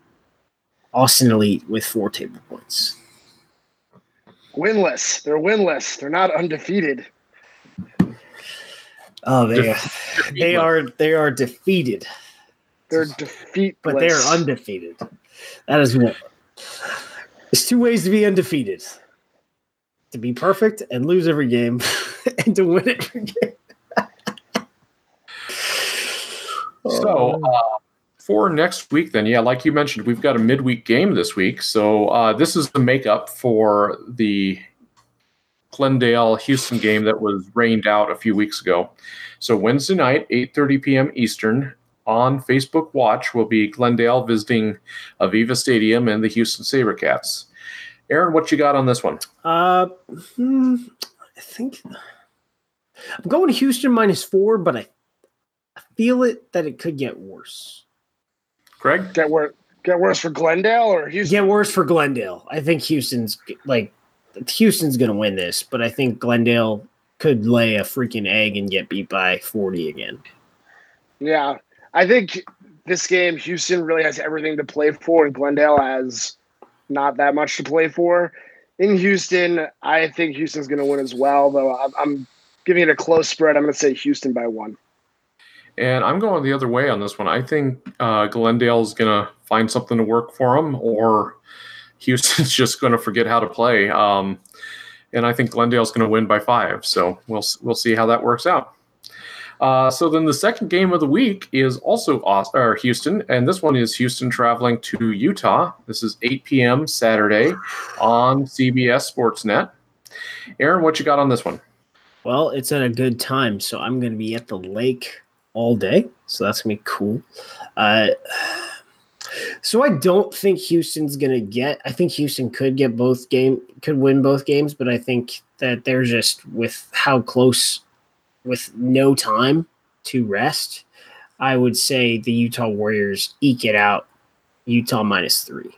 [SPEAKER 3] Austin Elite with four table points.
[SPEAKER 2] Winless. They're winless. They're not undefeated.
[SPEAKER 3] Oh, they they are they are defeated.
[SPEAKER 2] They're defeat,
[SPEAKER 3] but they are undefeated. That is one. There's two ways to be undefeated: to be perfect and lose every game, and to win every game.
[SPEAKER 1] so uh, for next week, then, yeah, like you mentioned, we've got a midweek game this week. So uh, this is the makeup for the Glendale Houston game that was rained out a few weeks ago. So Wednesday night, 8:30 p.m. Eastern on Facebook Watch will be Glendale visiting AVEVA Stadium and the Houston SaberCats. Aaron, what you got on this one?
[SPEAKER 3] Uh, hmm, I think I'm going to Houston minus four, but I, I feel it that it could get worse.
[SPEAKER 1] Greg,
[SPEAKER 2] get worse. Get worse for Glendale or Houston?
[SPEAKER 3] Get worse for Glendale. I think Houston's like Houston's going to win this, but I think Glendale could lay a freaking egg and get beat by 40 again.
[SPEAKER 2] Yeah. I think this game, Houston really has everything to play for, and Glendale has not that much to play for. In Houston, I think Houston's going to win as well, though I'm giving it a close spread. I'm going to say Houston by one.
[SPEAKER 1] And I'm going the other way on this one. I think uh, Glendale's going to find something to work for them, or Houston's just going to forget how to play. Um, and I think Glendale's going to win by five. So we'll we'll see how that works out. Uh, so then the second game of the week is also Austin, or Houston, and this one is Houston traveling to Utah. This is 8 p.m. Saturday on CBS Sportsnet. Aaron, what you got on this one?
[SPEAKER 3] Well, it's at a good time, so I'm going to be at the lake all day, so that's going to be cool. Uh, so I don't think Houston's going to get. I think Houston could get both game, could win both games, but I think that they're just with how close, with no time to rest. I would say the Utah Warriors eke it out. Utah minus three.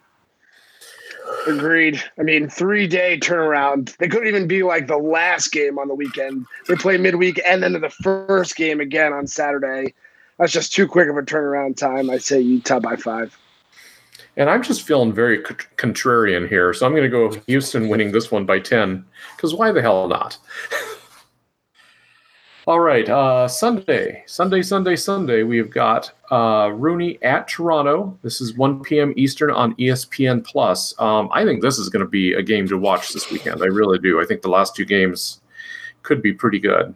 [SPEAKER 2] Agreed. I mean, three day turnaround. They couldn't even be like the last game on the weekend. They play midweek and then the first game again on Saturday. That's just too quick of a turnaround time. I say Utah by five.
[SPEAKER 1] And I'm just feeling very contrarian here. So I'm going to go Houston winning this one by 10, because why the hell not? All right, uh, Sunday, Sunday, Sunday, Sunday, we've got uh, RUNY at Toronto. This is 1 p.m. Eastern on ESPN Plus. Um, I think this is going to be a game to watch this weekend. I really do. I think the last two games could be pretty good.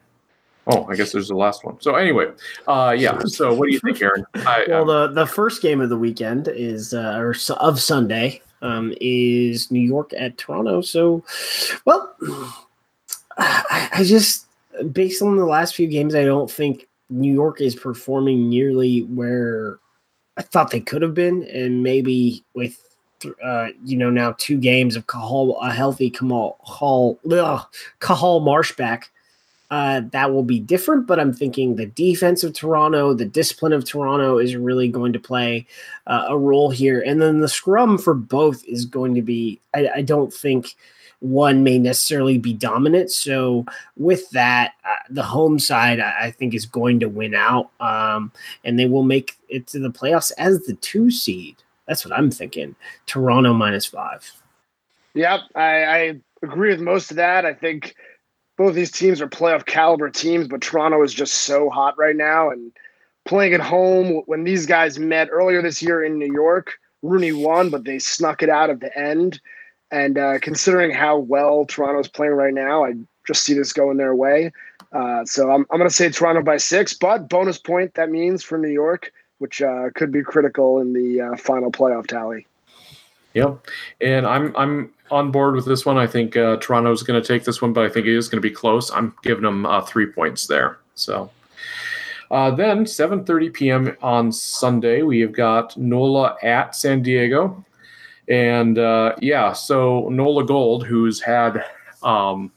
[SPEAKER 1] Oh, I guess there's the last one. So anyway, uh, yeah. So what do you think, Aaron?
[SPEAKER 3] I, well, the the first game of the weekend is uh, or of Sunday um, is New York at Toronto. So, well, I, I just based on the last few games, I don't think New York is performing nearly where I thought they could have been, and maybe with uh, you know now two games of Cathal, a healthy Kamal Hall, ugh, Cathal Marsh back uh, that will be different. But I'm thinking the defense of Toronto, the discipline of Toronto is really going to play uh, a role here. And then the scrum for both is going to be, I, I don't think one may necessarily be dominant. So with that, uh, the home side, I, I, think, is going to win out. Um, and they will make it to the playoffs as the two seed. That's what I'm thinking. Toronto minus five.
[SPEAKER 2] Yep, I, I agree with most of that. I think both these teams are playoff caliber teams, but Toronto is just so hot right now. And playing at home, when these guys met earlier this year in New York, RUNY won, but they snuck it out at the end. And uh, considering how well Toronto's playing right now, I just see this going their way. Uh, so I'm, I'm going to say Toronto by six, but bonus point that means for New York, which uh, could be critical in the uh, final playoff tally.
[SPEAKER 1] Yep, and I'm I'm on board with this one. I think uh, Toronto's going to take this one, but I think it is going to be close. I'm giving them uh, three points there. So uh, then 7:30 p.m. on Sunday, we have got NOLA at San Diego, and uh, yeah, so Nola Gold, who's had um,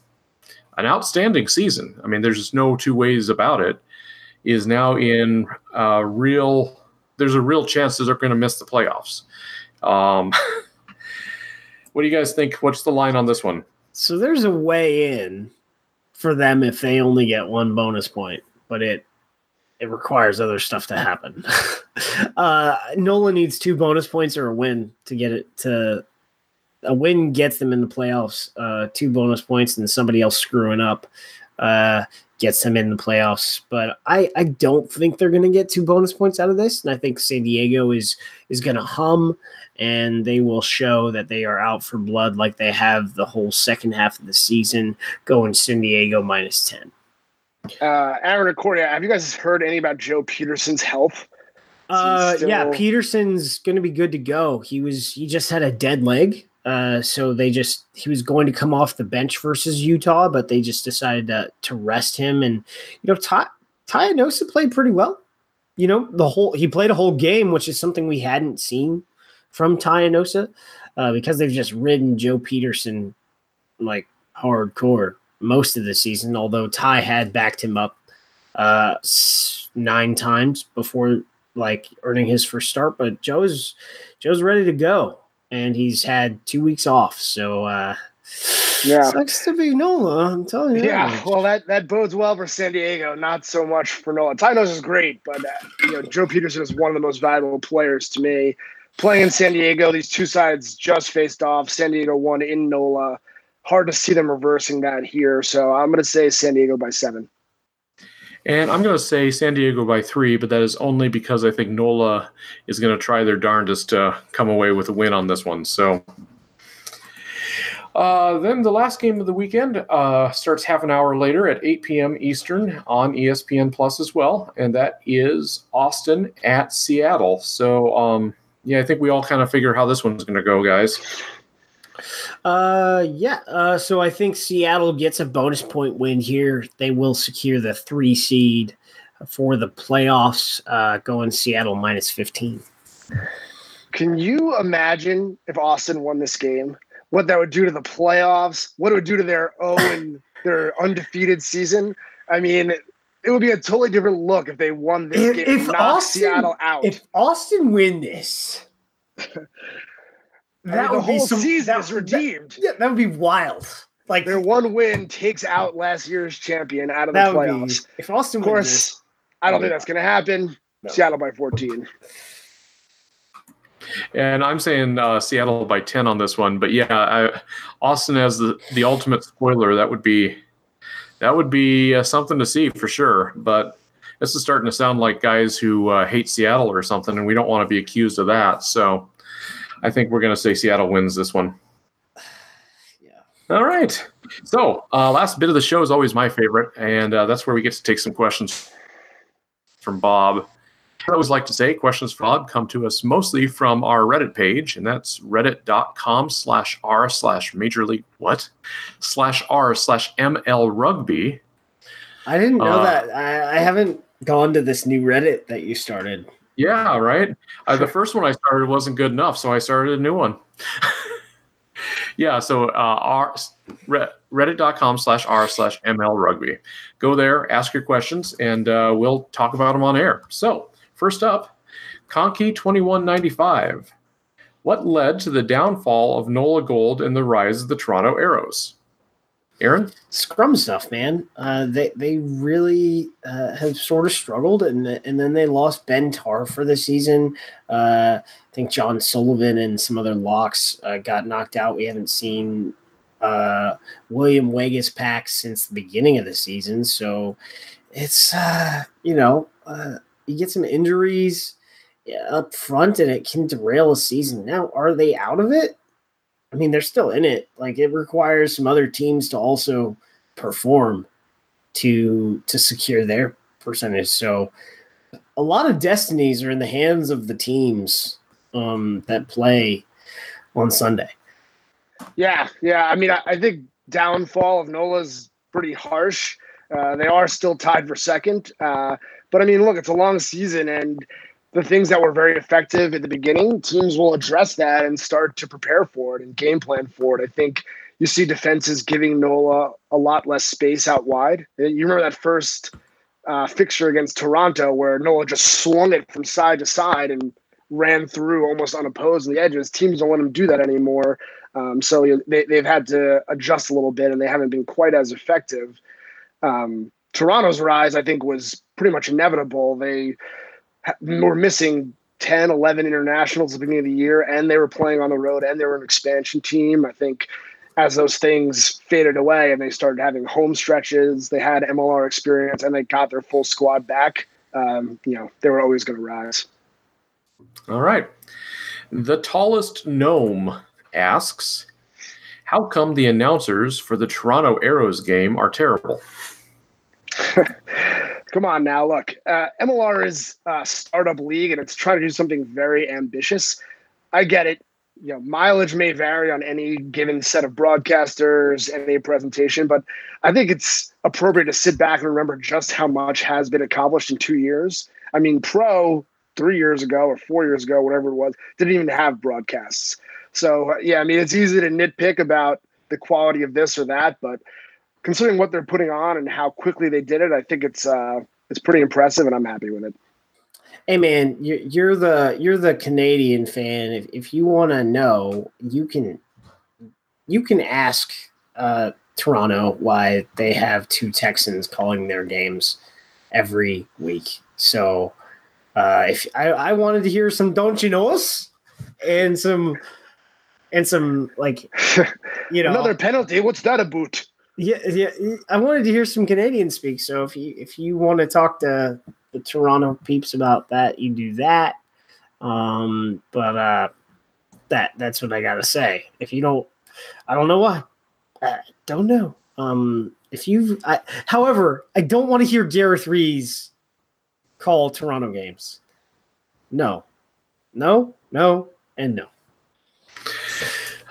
[SPEAKER 1] an outstanding season. I mean, there's just no two ways about it. Is now in uh, real. There's a real chance that they're going to miss the playoffs. Um, what do you guys think? What's the line on this one?
[SPEAKER 3] So there's a way in for them if they only get one bonus point, but it it requires other stuff to happen. uh, Nola needs two bonus points or a win to get it to a win gets them in the playoffs. Uh, two bonus points and somebody else screwing up uh, gets them in the playoffs. But I, I don't think they're going to get two bonus points out of this, and I think San Diego is is going to hum, and they will show that they are out for blood like they have the whole second half of the season, going San Diego minus ten.
[SPEAKER 2] Uh, Aaron and Corey, have you guys heard any about Joe Pietersen's health?
[SPEAKER 3] Uh, still... yeah, Pietersen's going to be good to go. He was he just had a dead leg, uh, so they just he was going to come off the bench versus Utah, but they just decided to to rest him. And you know, Ty Tyanosa played pretty well. You know, the whole he played a whole game, which is something we hadn't seen from Tyanosa, uh, because they've just ridden Joe Pietersen like hardcore most of the season, although Ty had backed him up uh, nine times before like earning his first start. But Joe's Joe's ready to go, and he's had two weeks off. So uh,
[SPEAKER 2] yeah,
[SPEAKER 3] sucks to be Nola. I'm telling you.
[SPEAKER 2] Yeah, that. well, that that bodes well for San Diego. Not so much for Nola. Tynos is great, but uh, you know Joe Pietersen is one of the most valuable players to me. Playing in San Diego, these two sides just faced off. San Diego won in Nola hard to see them reversing that here. So I'm going to say San Diego by seven.
[SPEAKER 1] And I'm going to say San Diego by three, but that is only because I think NOLA is going to try their darndest to come away with a win on this one. So uh, then the last game of the weekend uh, starts half an hour later at 8 p.m. Eastern on ESPN Plus as well, and that is Austin at Seattle. So um, yeah, I think we all kind of figure how this one's going to go, guys.
[SPEAKER 3] Uh, yeah. Uh, so I think Seattle gets a bonus point win here. They will secure the three seed for the playoffs. Uh, going Seattle minus fifteen.
[SPEAKER 2] Can you imagine if Austin won this game? What that would do to the playoffs? What it would do to their own their undefeated season? I mean, it would be a totally different look if they won this if, game. If Austin, Seattle out.
[SPEAKER 3] If Austin win this,
[SPEAKER 2] that I mean, would the whole be some, season that, is redeemed.
[SPEAKER 3] That, yeah, that would be wild.
[SPEAKER 2] Like their one win takes out last year's champion out of the playoffs.
[SPEAKER 3] Be, if Austin,
[SPEAKER 2] of course, I don't think that's going to happen. No. Seattle by 14.
[SPEAKER 1] And I'm saying uh, Seattle by 10 on this one, but yeah, I, Austin as the the ultimate spoiler. That would be that would be uh, something to see for sure. But this is starting to sound like guys who uh, hate Seattle or something, and we don't want to be accused of that. So I think we're going to say Seattle wins this one. Yeah. All right. So, uh, last bit of the show is always my favorite, and uh, that's where we get to take some questions from Bob. I always like to say questions from Bob come to us mostly from our Reddit page, and that's reddit.com slash r slash major league what slash r slash ml rugby.
[SPEAKER 3] I didn't know uh, that. I, I haven't gone to this new Reddit that you started.
[SPEAKER 1] Yeah, right. Uh, the first one I started wasn't good enough, so I started a new one. yeah, so uh, r reddit.com slash r slash ml rugby. Go there, ask your questions, and uh, we'll talk about them on air. So first up, ninety five. What led to the downfall of Nola Gold and the rise of the Toronto Arrows? Aaron?
[SPEAKER 3] Scrum stuff, man. Uh, they they really uh, have sort of struggled, and and then they lost Ben Tar for the season. Uh, I think John Sullivan and some other locks uh, got knocked out. We haven't seen uh, William pack since the beginning of the season, so it's uh, you know you get some injuries up front, and it can derail a season. Now, are they out of it? I mean, they're still in it. Like it requires some other teams to also perform to to secure their percentage. So a lot of destinies are in the hands of the teams um, that play on Sunday.
[SPEAKER 2] Yeah, yeah. I mean, I, I think downfall of Nola's pretty harsh. Uh, they are still tied for second, uh, but I mean, look, it's a long season, and the things that were very effective at the beginning, teams will address that and start to prepare for it and game plan for it. I think you see defenses giving Nola a lot less space out wide. You remember that first uh, fixture against Toronto where Nola just swung it from side to side and ran through almost unopposed in the edges. Teams don't let him do that anymore. Um, so they, they've had to adjust a little bit and they haven't been quite as effective. Um, Toronto's rise, I think, was pretty much inevitable. They were missing 10, 11 internationals at the beginning of the year, and they were playing on the road, and they were an expansion team. I think as those things faded away and they started having home stretches, they had MLR experience, and they got their full squad back. Um, you know, they were always going to rise.
[SPEAKER 1] All right. The tallest gnome asks, "How come the announcers for the Toronto Arrows game are terrible?"
[SPEAKER 2] Come on now, look. Uh, MLR is a startup league, and it's trying to do something very ambitious. I get it. You know, mileage may vary on any given set of broadcasters, any presentation, but I think it's appropriate to sit back and remember just how much has been accomplished in two years. I mean, Pro three years ago or four years ago, whatever it was, didn't even have broadcasts. So yeah, I mean, it's easy to nitpick about the quality of this or that, but considering what they're putting on and how quickly they did it, I think it's uh, it's pretty impressive, and I'm happy with it.
[SPEAKER 3] Hey man, you're, you're the you're the Canadian fan. If if you want to know, you can you can ask uh, Toronto why they have two Texans calling their games every week. So uh, if I, I wanted to hear some don't you know us and some and some like you know
[SPEAKER 2] another penalty. What's that about?
[SPEAKER 3] Yeah, yeah. I wanted to hear some Canadian speak. So if you if you want to talk to the Toronto peeps about that, you do that. Um, but uh, that that's what I gotta say. If you don't, I don't know why. I don't know. Um, if you, however, I don't want to hear Gareth Rees call Toronto games. No, no, no, and no.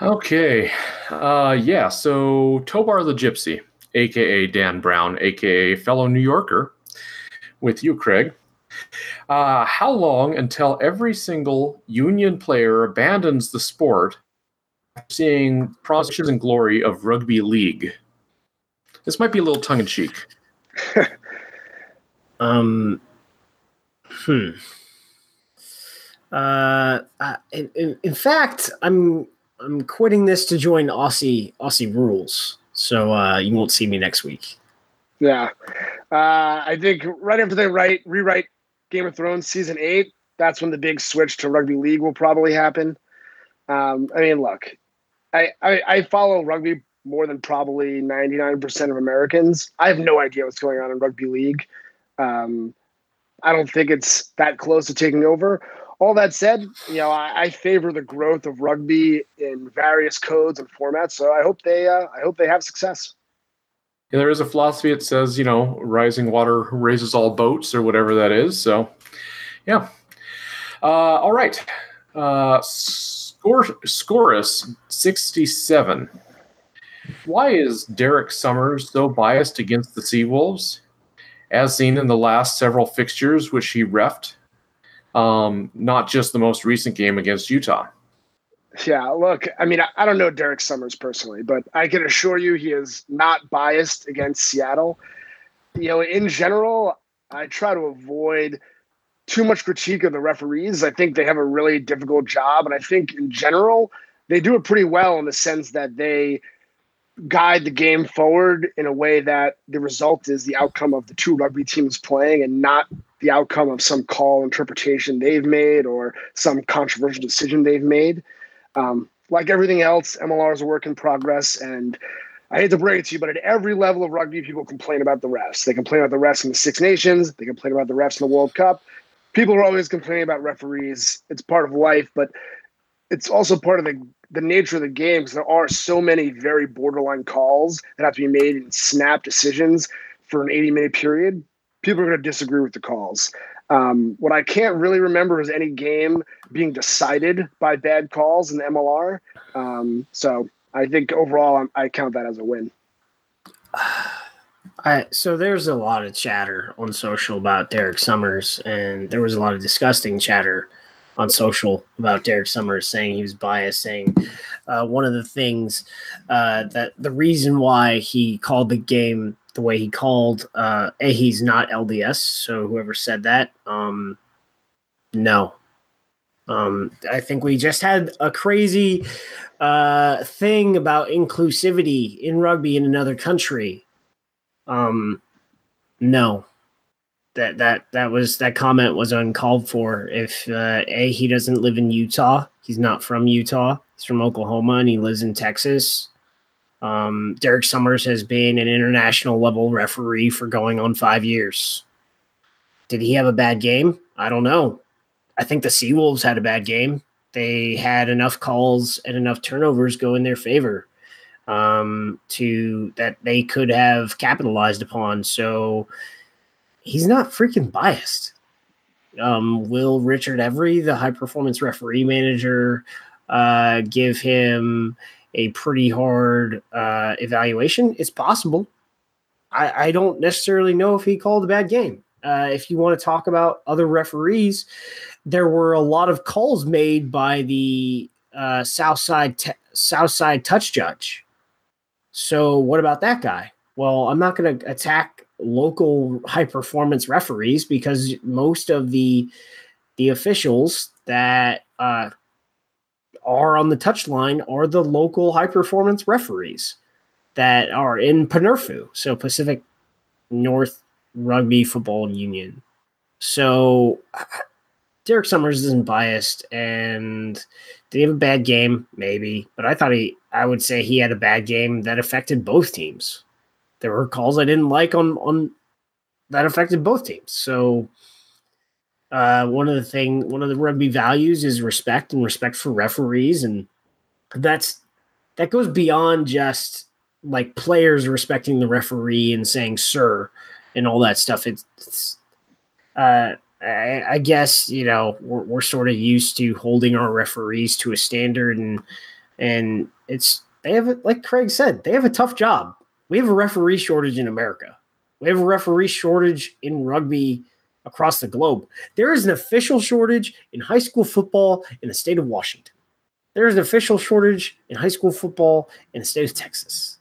[SPEAKER 1] Okay. Uh, yeah. So Tobar the Gypsy, aka Dan Brown, aka fellow New Yorker, with you, Craig. Uh, how long until every single Union player abandons the sport, seeing promises and glory of rugby league? This might be a little tongue in cheek.
[SPEAKER 3] um. Hmm. Uh, in, in fact, I'm I'm quitting this to join Aussie Aussie rules. So uh, you won't see me next week.
[SPEAKER 2] Yeah, uh, I think right after they write rewrite Game of Thrones season eight, that's when the big switch to rugby league will probably happen. Um, I mean, look, I, I, I follow rugby more than probably ninety nine percent of Americans. I have no idea what's going on in rugby league. Um, I don't think it's that close to taking over all that said, you know, I, I, favor the growth of rugby in various codes and formats. So I hope they, uh, I hope they have success.
[SPEAKER 1] Yeah, there is a philosophy that says, you know, rising water raises all boats or whatever that is. So, yeah. Uh, all right. Uh, score, Scorus 67. Why is Derek Summers so biased against the Seawolves? As seen in the last several fixtures, which he refed, um, not just the most recent game against Utah.
[SPEAKER 2] Yeah, look, I mean, I, I don't know Derek Summers personally, but I can assure you he is not biased against Seattle. You know, in general, I try to avoid too much critique of the referees. I think they have a really difficult job. And I think in general, they do it pretty well in the sense that they guide the game forward in a way that the result is the outcome of the two rugby teams playing and not the outcome of some call interpretation they've made or some controversial decision they've made. Um, like everything else, MLR is a work in progress. And I hate to break it to you, but at every level of rugby, people complain about the refs. They complain about the refs in the Six Nations, they complain about the refs in the World Cup. People are always complaining about referees. It's part of life, but it's also part of the the nature of the game because there are so many very borderline calls that have to be made in snap decisions for an 80 minute period. People are going to disagree with the calls. Um, what I can't really remember is any game being decided by bad calls in the MLR. Um, so I think overall, I count that as a win.
[SPEAKER 3] I, so there's a lot of chatter on social about Derek Summers, and there was a lot of disgusting chatter on social about Derek Summers saying he was biased, saying uh, one of the things uh, that the reason why he called the game the way he called, uh, a he's not LDS. So whoever said that, um, no. Um, I think we just had a crazy uh, thing about inclusivity in rugby in another country. Um, no, that that that was that comment was uncalled for. If uh, a he doesn't live in Utah, he's not from Utah. He's from Oklahoma and he lives in Texas. Um, Derek Summers has been an international level referee for going on five years. Did he have a bad game? I don't know. I think the Seawolves had a bad game. They had enough calls and enough turnovers go in their favor um, to that they could have capitalized upon. So he's not freaking biased. Um, will Richard Every, the high performance referee manager, uh, give him a pretty hard uh, evaluation? It's possible. I, I, don't necessarily know if he called a bad game. Uh, if you want to talk about other referees, there were a lot of calls made by the uh, Southside te- Southside touch judge. So what about that guy? Well, I'm not going to attack local high performance referees because most of the the officials that uh, are on the touchline are the local high performance referees that are in PNRFU, so Pacific North Rugby Football Union. So Derek Summers isn't biased, and did he have a bad game? Maybe, but I thought he, I would say he had a bad game that affected both teams. There were calls I didn't like on on that affected both teams. So uh, one of the thing, one of the rugby values is respect and respect for referees, and that's that goes beyond just like players respecting the referee and saying "sir" and all that stuff. It's, it's uh, I, I, guess you know we're, we're sort of used to holding our referees to a standard, and and it's they have like Craig said they have a tough job. We have a referee shortage in America. We have a referee shortage in rugby across the globe. There is an official shortage in high school football in the state of Washington. There is an official shortage in high school football in the state of Texas.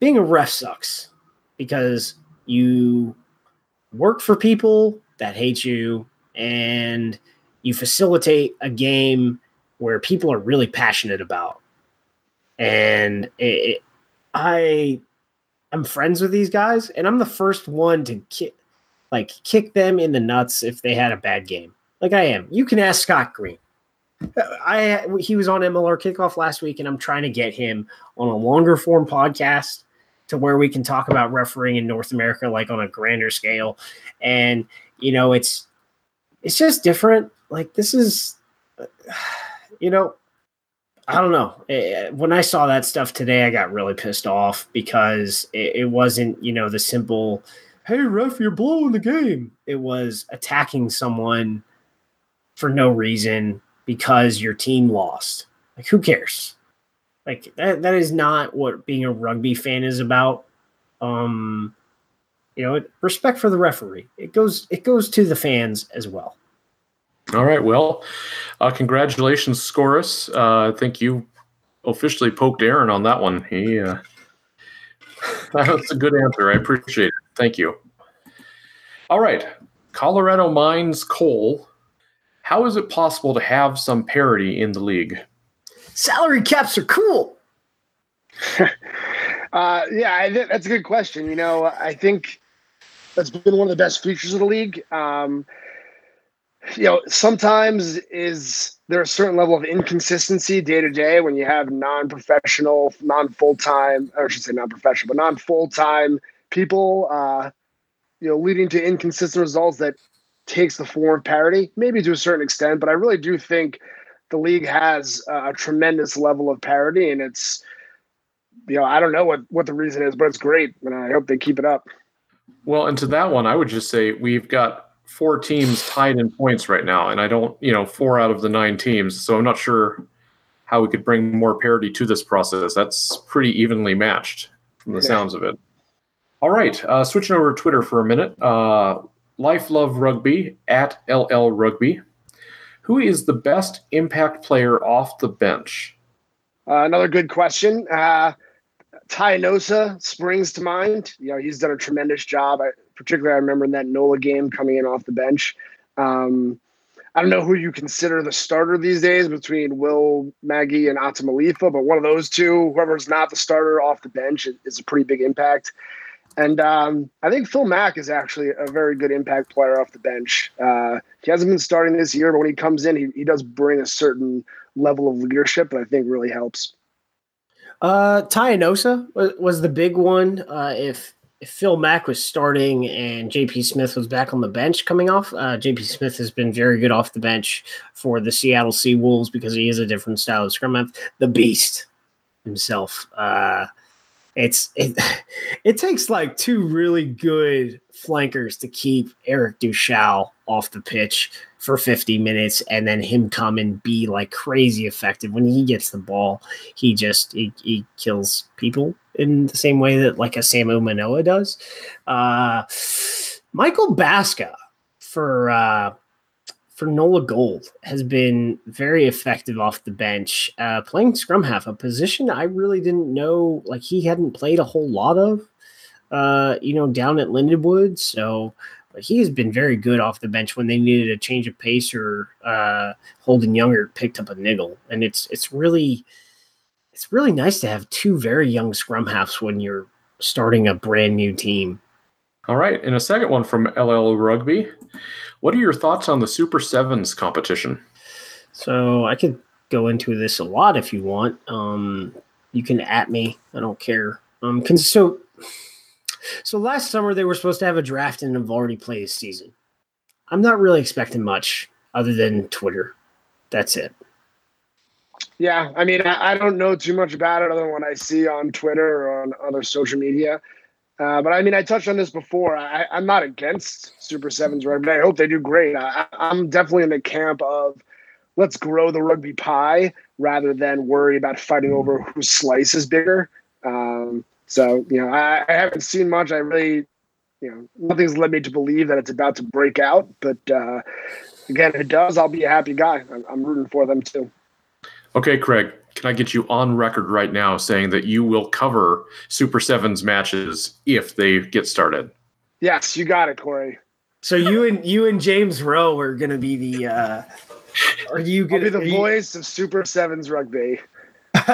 [SPEAKER 3] Being a ref sucks because you work for people that hate you and you facilitate a game where people are really passionate about. And it, it, I I'm friends with these guys, and I'm the first one to ki- like kick them in the nuts if they had a bad game. Like I am. You can ask Scott Green. I he was on MLR kickoff last week, and I'm trying to get him on a longer form podcast to where we can talk about refereeing in North America, like on a grander scale. And you know, it's it's just different. Like this is, you know, I don't know. Eh, eh, when I saw that stuff today, I got really pissed off because it, it wasn't, you know, the simple hey ref you're blowing the game. It was attacking someone for no reason because your team lost. Like who cares? Like that, that is not what being a rugby fan is about. Um you know respect for the referee. It goes it goes to the fans as well.
[SPEAKER 1] All right well uh, congratulations scorus. Uh, i think you officially poked aaron on that one. He uh, that's a good answer. I appreciate it Thank you. All right. Colorado Mines coal. How is it possible to have some parity in the league?
[SPEAKER 3] Salary caps are cool.
[SPEAKER 2] uh, yeah, I that's a good question. You know, I think that's been one of the best features of the league. Um, you know, sometimes is there a certain level of inconsistency day to day when you have non-professional, non-full time, or I should say non-professional, but non-full time people, uh, you know, leading to inconsistent results that takes the form of parity, maybe to a certain extent. But I really do think the league has a tremendous level of parity, and it's you know I don't know what what the reason is, but it's great, and I hope they keep it up.
[SPEAKER 1] Well, and to that one, I would just say we've got four teams tied in points right now, and I don't, you know, four out of the nine teams. So I'm not sure how we could bring more parity to this process. That's pretty evenly matched from the yeah. sounds of it. All right, uh, switching over to Twitter for a minute. Uh, Life Love Rugby at LL Rugby. Who is the best impact player off the bench?
[SPEAKER 2] Uh, another good question. Uh, Ty Nosa springs to mind. You know, he's done a tremendous job. I, particularly, I remember in that NOLA game coming in off the bench. Um, I don't know who you consider the starter these days between Will Maggie and Ata Malifa, but one of those two, whoever's not the starter off the bench, is a pretty big impact. And um, I think Phil Mack is actually a very good impact player off the bench. Uh, he hasn't been starting this year, but when he comes in, he, he does bring a certain level of leadership that I think really helps.
[SPEAKER 3] Uh, Tyanosa was, the big one. Uh, if if Phil Mack was starting and JP Smith was back on the bench coming off, uh, JP Smith has been very good off the bench for the Seattle Sea Wolves because he is a different style of scrum. The beast himself. Uh, it's it, it takes like two really good flankers to keep Eric Duechle off the pitch for 50 minutes and then him come and be like crazy effective. When he gets the ball he just he, he kills people in the same way that like a Samu Manoa does. Uh Michael Baska for uh for Nola Gold has been very effective off the bench, uh, playing scrum half, a position I really didn't know like he hadn't played a whole lot of, uh, you know, down at Lindenwood. So he has been very good off the bench when they needed a change of pace or uh, Holden Younger picked up a niggle, and it's it's really it's really nice to have two very young scrum halves when you're starting a brand new team.
[SPEAKER 1] All right, and a second one from LL Rugby. What are your thoughts on the Super Sevens competition?
[SPEAKER 3] So I could go into this a lot if you want. Um, you can at me. I don't care. Um, can, so so last summer they were supposed to have a draft and have already played a season. I'm not really expecting much other than Twitter. That's it.
[SPEAKER 2] Yeah, I mean, I, I don't know too much about it other than what I see on Twitter or on other social media. Uh, but I mean, I touched on this before. I, am not against Super Sevens rugby. I hope they do great. I, am definitely in the camp of let's grow the rugby pie rather than worry about fighting over whose slice is bigger. Um, so you know, I, I, haven't seen much. I really, you know, nothing's led me to believe that it's about to break out. But uh, again, if it does, I'll be a happy guy. I'm, I'm rooting for them too.
[SPEAKER 1] Okay, Craig can I get you on record right now saying that you will cover Super Sevens matches if they get started?
[SPEAKER 2] Yes, you got it, Corey.
[SPEAKER 3] So you and you and James Rowe are going to be the. Uh, are you going
[SPEAKER 2] to be the voice you... of Super Sevens rugby?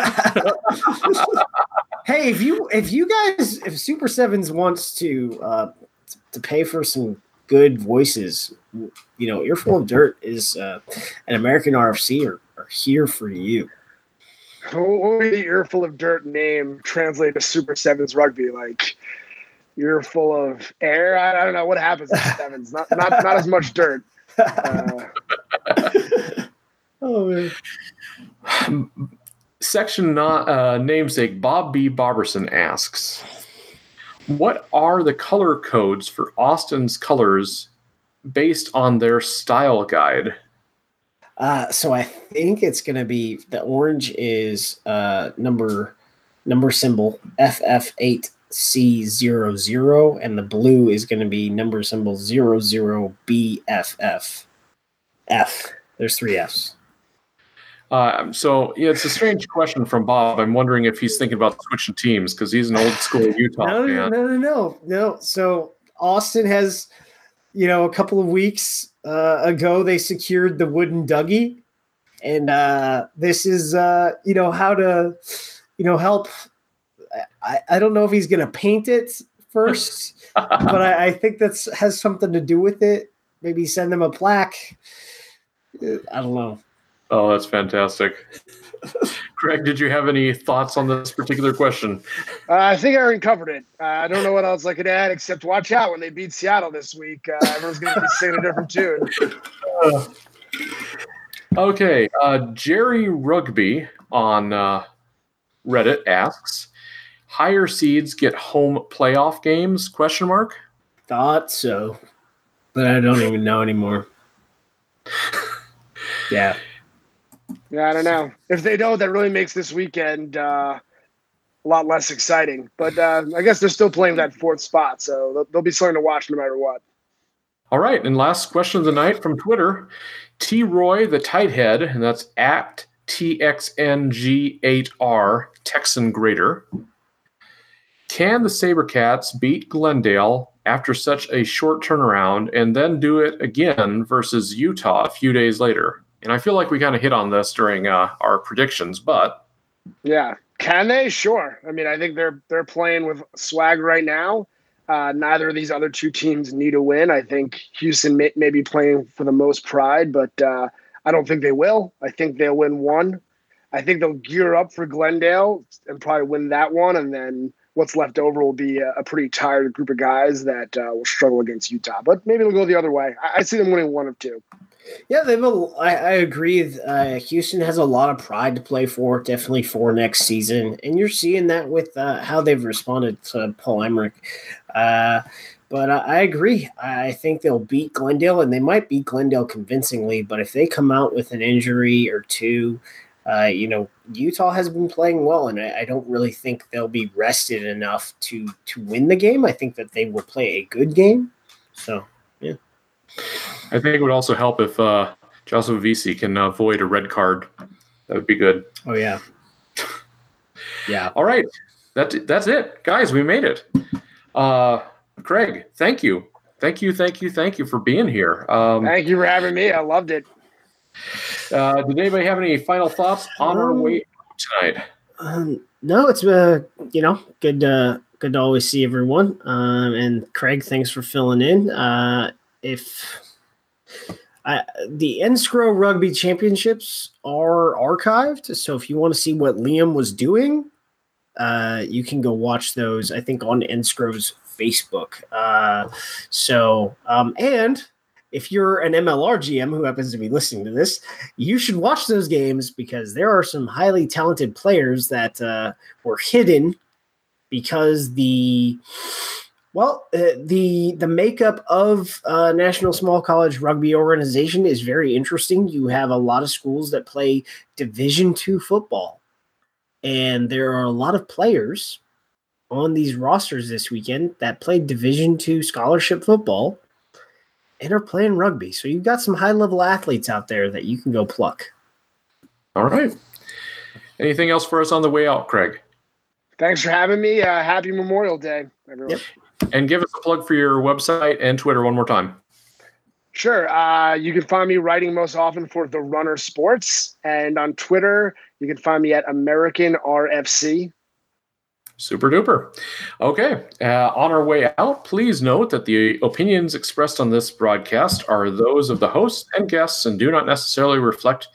[SPEAKER 3] hey, if you if you guys if Super Sevens wants to uh, to pay for some good voices, you know, Earful of Dirt is uh, an American RFC are, are here for you
[SPEAKER 2] what would the earful of dirt name translate to Super Sevens rugby? Like you're full of air. I, I don't know what happens in sevens. Not not not as much dirt. Uh,
[SPEAKER 3] oh
[SPEAKER 1] man. Section not, uh, namesake Bob B. Barberson asks, "What are the color codes for Austin's colors based on their style guide?"
[SPEAKER 3] Uh, so I think it's going to be the orange is uh, number number symbol FF8C00, and the blue is going to be number symbol 00BFF. F. There's three Fs.
[SPEAKER 1] Uh, so yeah, it's a strange question from Bob. I'm wondering if he's thinking about switching teams because he's an old school Utah
[SPEAKER 3] no,
[SPEAKER 1] fan.
[SPEAKER 3] No, no, no, no. So Austin has, you know, a couple of weeks uh, ago they secured the wooden Dougie, and uh, this is uh, you know how to you know help. I, I don't know if he's going to paint it first, but I, I think that's has something to do with it. Maybe send them a plaque. I don't know.
[SPEAKER 1] Oh, that's fantastic. Craig, did you have any thoughts on this particular question?
[SPEAKER 2] Uh, I think I already covered it. Uh, I don't know what else I could add except watch out when they beat Seattle this week. Uh, everyone's going to be singing a different tune.
[SPEAKER 1] Okay, uh, Jerry Rugby on uh, Reddit asks, "Higher seeds get home playoff games?" Question mark.
[SPEAKER 3] Thought so, but I don't even know anymore. yeah.
[SPEAKER 2] Yeah, I don't know. If they don't, that really makes this weekend uh, a lot less exciting. But uh, I guess they're still playing that fourth spot, so they'll, they'll be something to watch no matter what.
[SPEAKER 1] All right, and last question of the night from Twitter, T Roy the tight head, and that's at TXNG8R Texan Greater. Can the Sabercats beat Glendale after such a short turnaround and then do it again versus Utah a few days later? And I feel like we kind of hit on this during uh, our predictions, but
[SPEAKER 2] yeah, can they? Sure. I mean, I think they're they're playing with swag right now. Uh, neither of these other two teams need a win. I think Houston may, may be playing for the most pride, but uh, I don't think they will. I think they'll win one. I think they'll gear up for Glendale and probably win that one, and then what's left over will be a, a pretty tired group of guys that uh, will struggle against Utah. But maybe they'll go the other way. I, I see them winning one of two.
[SPEAKER 3] Yeah, they've. A, I, I agree. Uh, Houston has a lot of pride to play for, definitely for next season, and you're seeing that with uh, how they've responded to Paul Emerick. Uh, but I agree. I think they'll beat Glendale, and they might beat Glendale convincingly. But if they come out with an injury or two, uh, you know, Utah has been playing well, and I, I, don't really think they'll be rested enough to to win the game. I think that they will play a good game. So, yeah.
[SPEAKER 1] I think it would also help if uh, Joshua Vesey can avoid a red card. That would be good.
[SPEAKER 3] Oh yeah, yeah.
[SPEAKER 1] All right, that that's it, guys. We made it. Uh, Craig, thank you, thank you, thank you, thank you for being here.
[SPEAKER 2] Um, thank you for having me. I loved it.
[SPEAKER 1] Uh, did anybody have any final thoughts on um, our way tonight?
[SPEAKER 3] Um, no, it's uh, you know, good. Uh, good to always see everyone. Um, and Craig, thanks for filling in. Uh, if The NSCRO Rugby Championships are archived, so if you want to see what Liam was doing, uh, you can go watch those. I think on NSCRO's Facebook. Uh, so, um, and if you're an MLR GM who happens to be listening to this, you should watch those games because there are some highly talented players that uh, were hidden because the well, uh, the the makeup of uh, National Small College Rugby Organization is very interesting. You have a lot of schools that play Division two football, and there are a lot of players on these rosters this weekend that play Division two scholarship football and are playing rugby. So you've got some high level athletes out there that you can go pluck.
[SPEAKER 1] All right. Anything else for us on the way out, Craig?
[SPEAKER 2] Thanks for having me. Uh, happy Memorial Day, everyone. Yep.
[SPEAKER 1] And give us a plug for your website and Twitter one more time.
[SPEAKER 2] Sure. Uh, you can find me writing most often for The Runner Sports. And on Twitter, you can find me at American RFC.
[SPEAKER 1] Super duper. Okay. Uh, on our way out, please note that the opinions expressed on this broadcast are those of the host and guests and do not necessarily reflect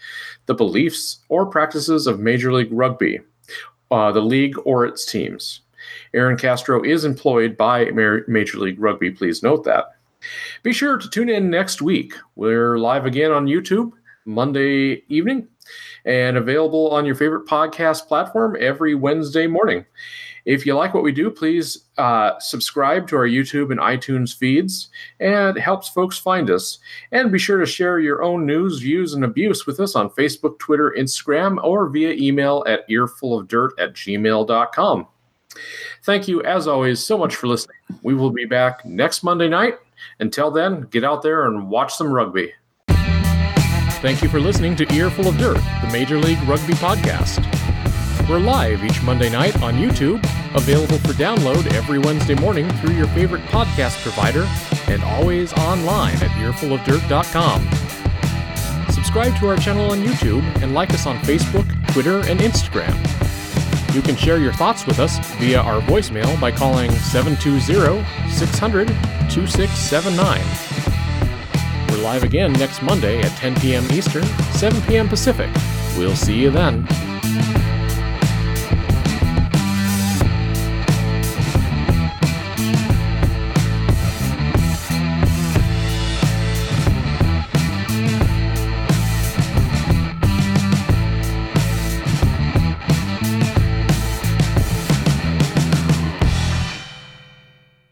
[SPEAKER 1] the beliefs or practices of Major League Rugby, uh, the league, or its teams. Aaron Castro is employed by Major League Rugby. Please note that. Be sure to tune in next week. We're live again on YouTube Monday evening and available on your favorite podcast platform every Wednesday morning. If you like what we do, please uh, subscribe to our YouTube and iTunes feeds, and it helps folks find us. And be sure to share your own news, views, and abuse with us on Facebook, Twitter, Instagram, or via email at earfulofdirt at gmail.com. Thank you, as always, so much for listening. We will be back next Monday night. Until then, get out there and watch some rugby.
[SPEAKER 4] Thank you for listening to Earful of Dirt, the Major League Rugby podcast. We're live each Monday night on YouTube, available for download every Wednesday morning through your favorite podcast provider, and always online at earfulofdirt.com. Subscribe to our channel on YouTube and like us on Facebook, Twitter, and Instagram. You can share your thoughts with us via our voicemail by calling 720 600 2679. We're live again next Monday at 10 p.m. Eastern, 7 p.m. Pacific. We'll see you then.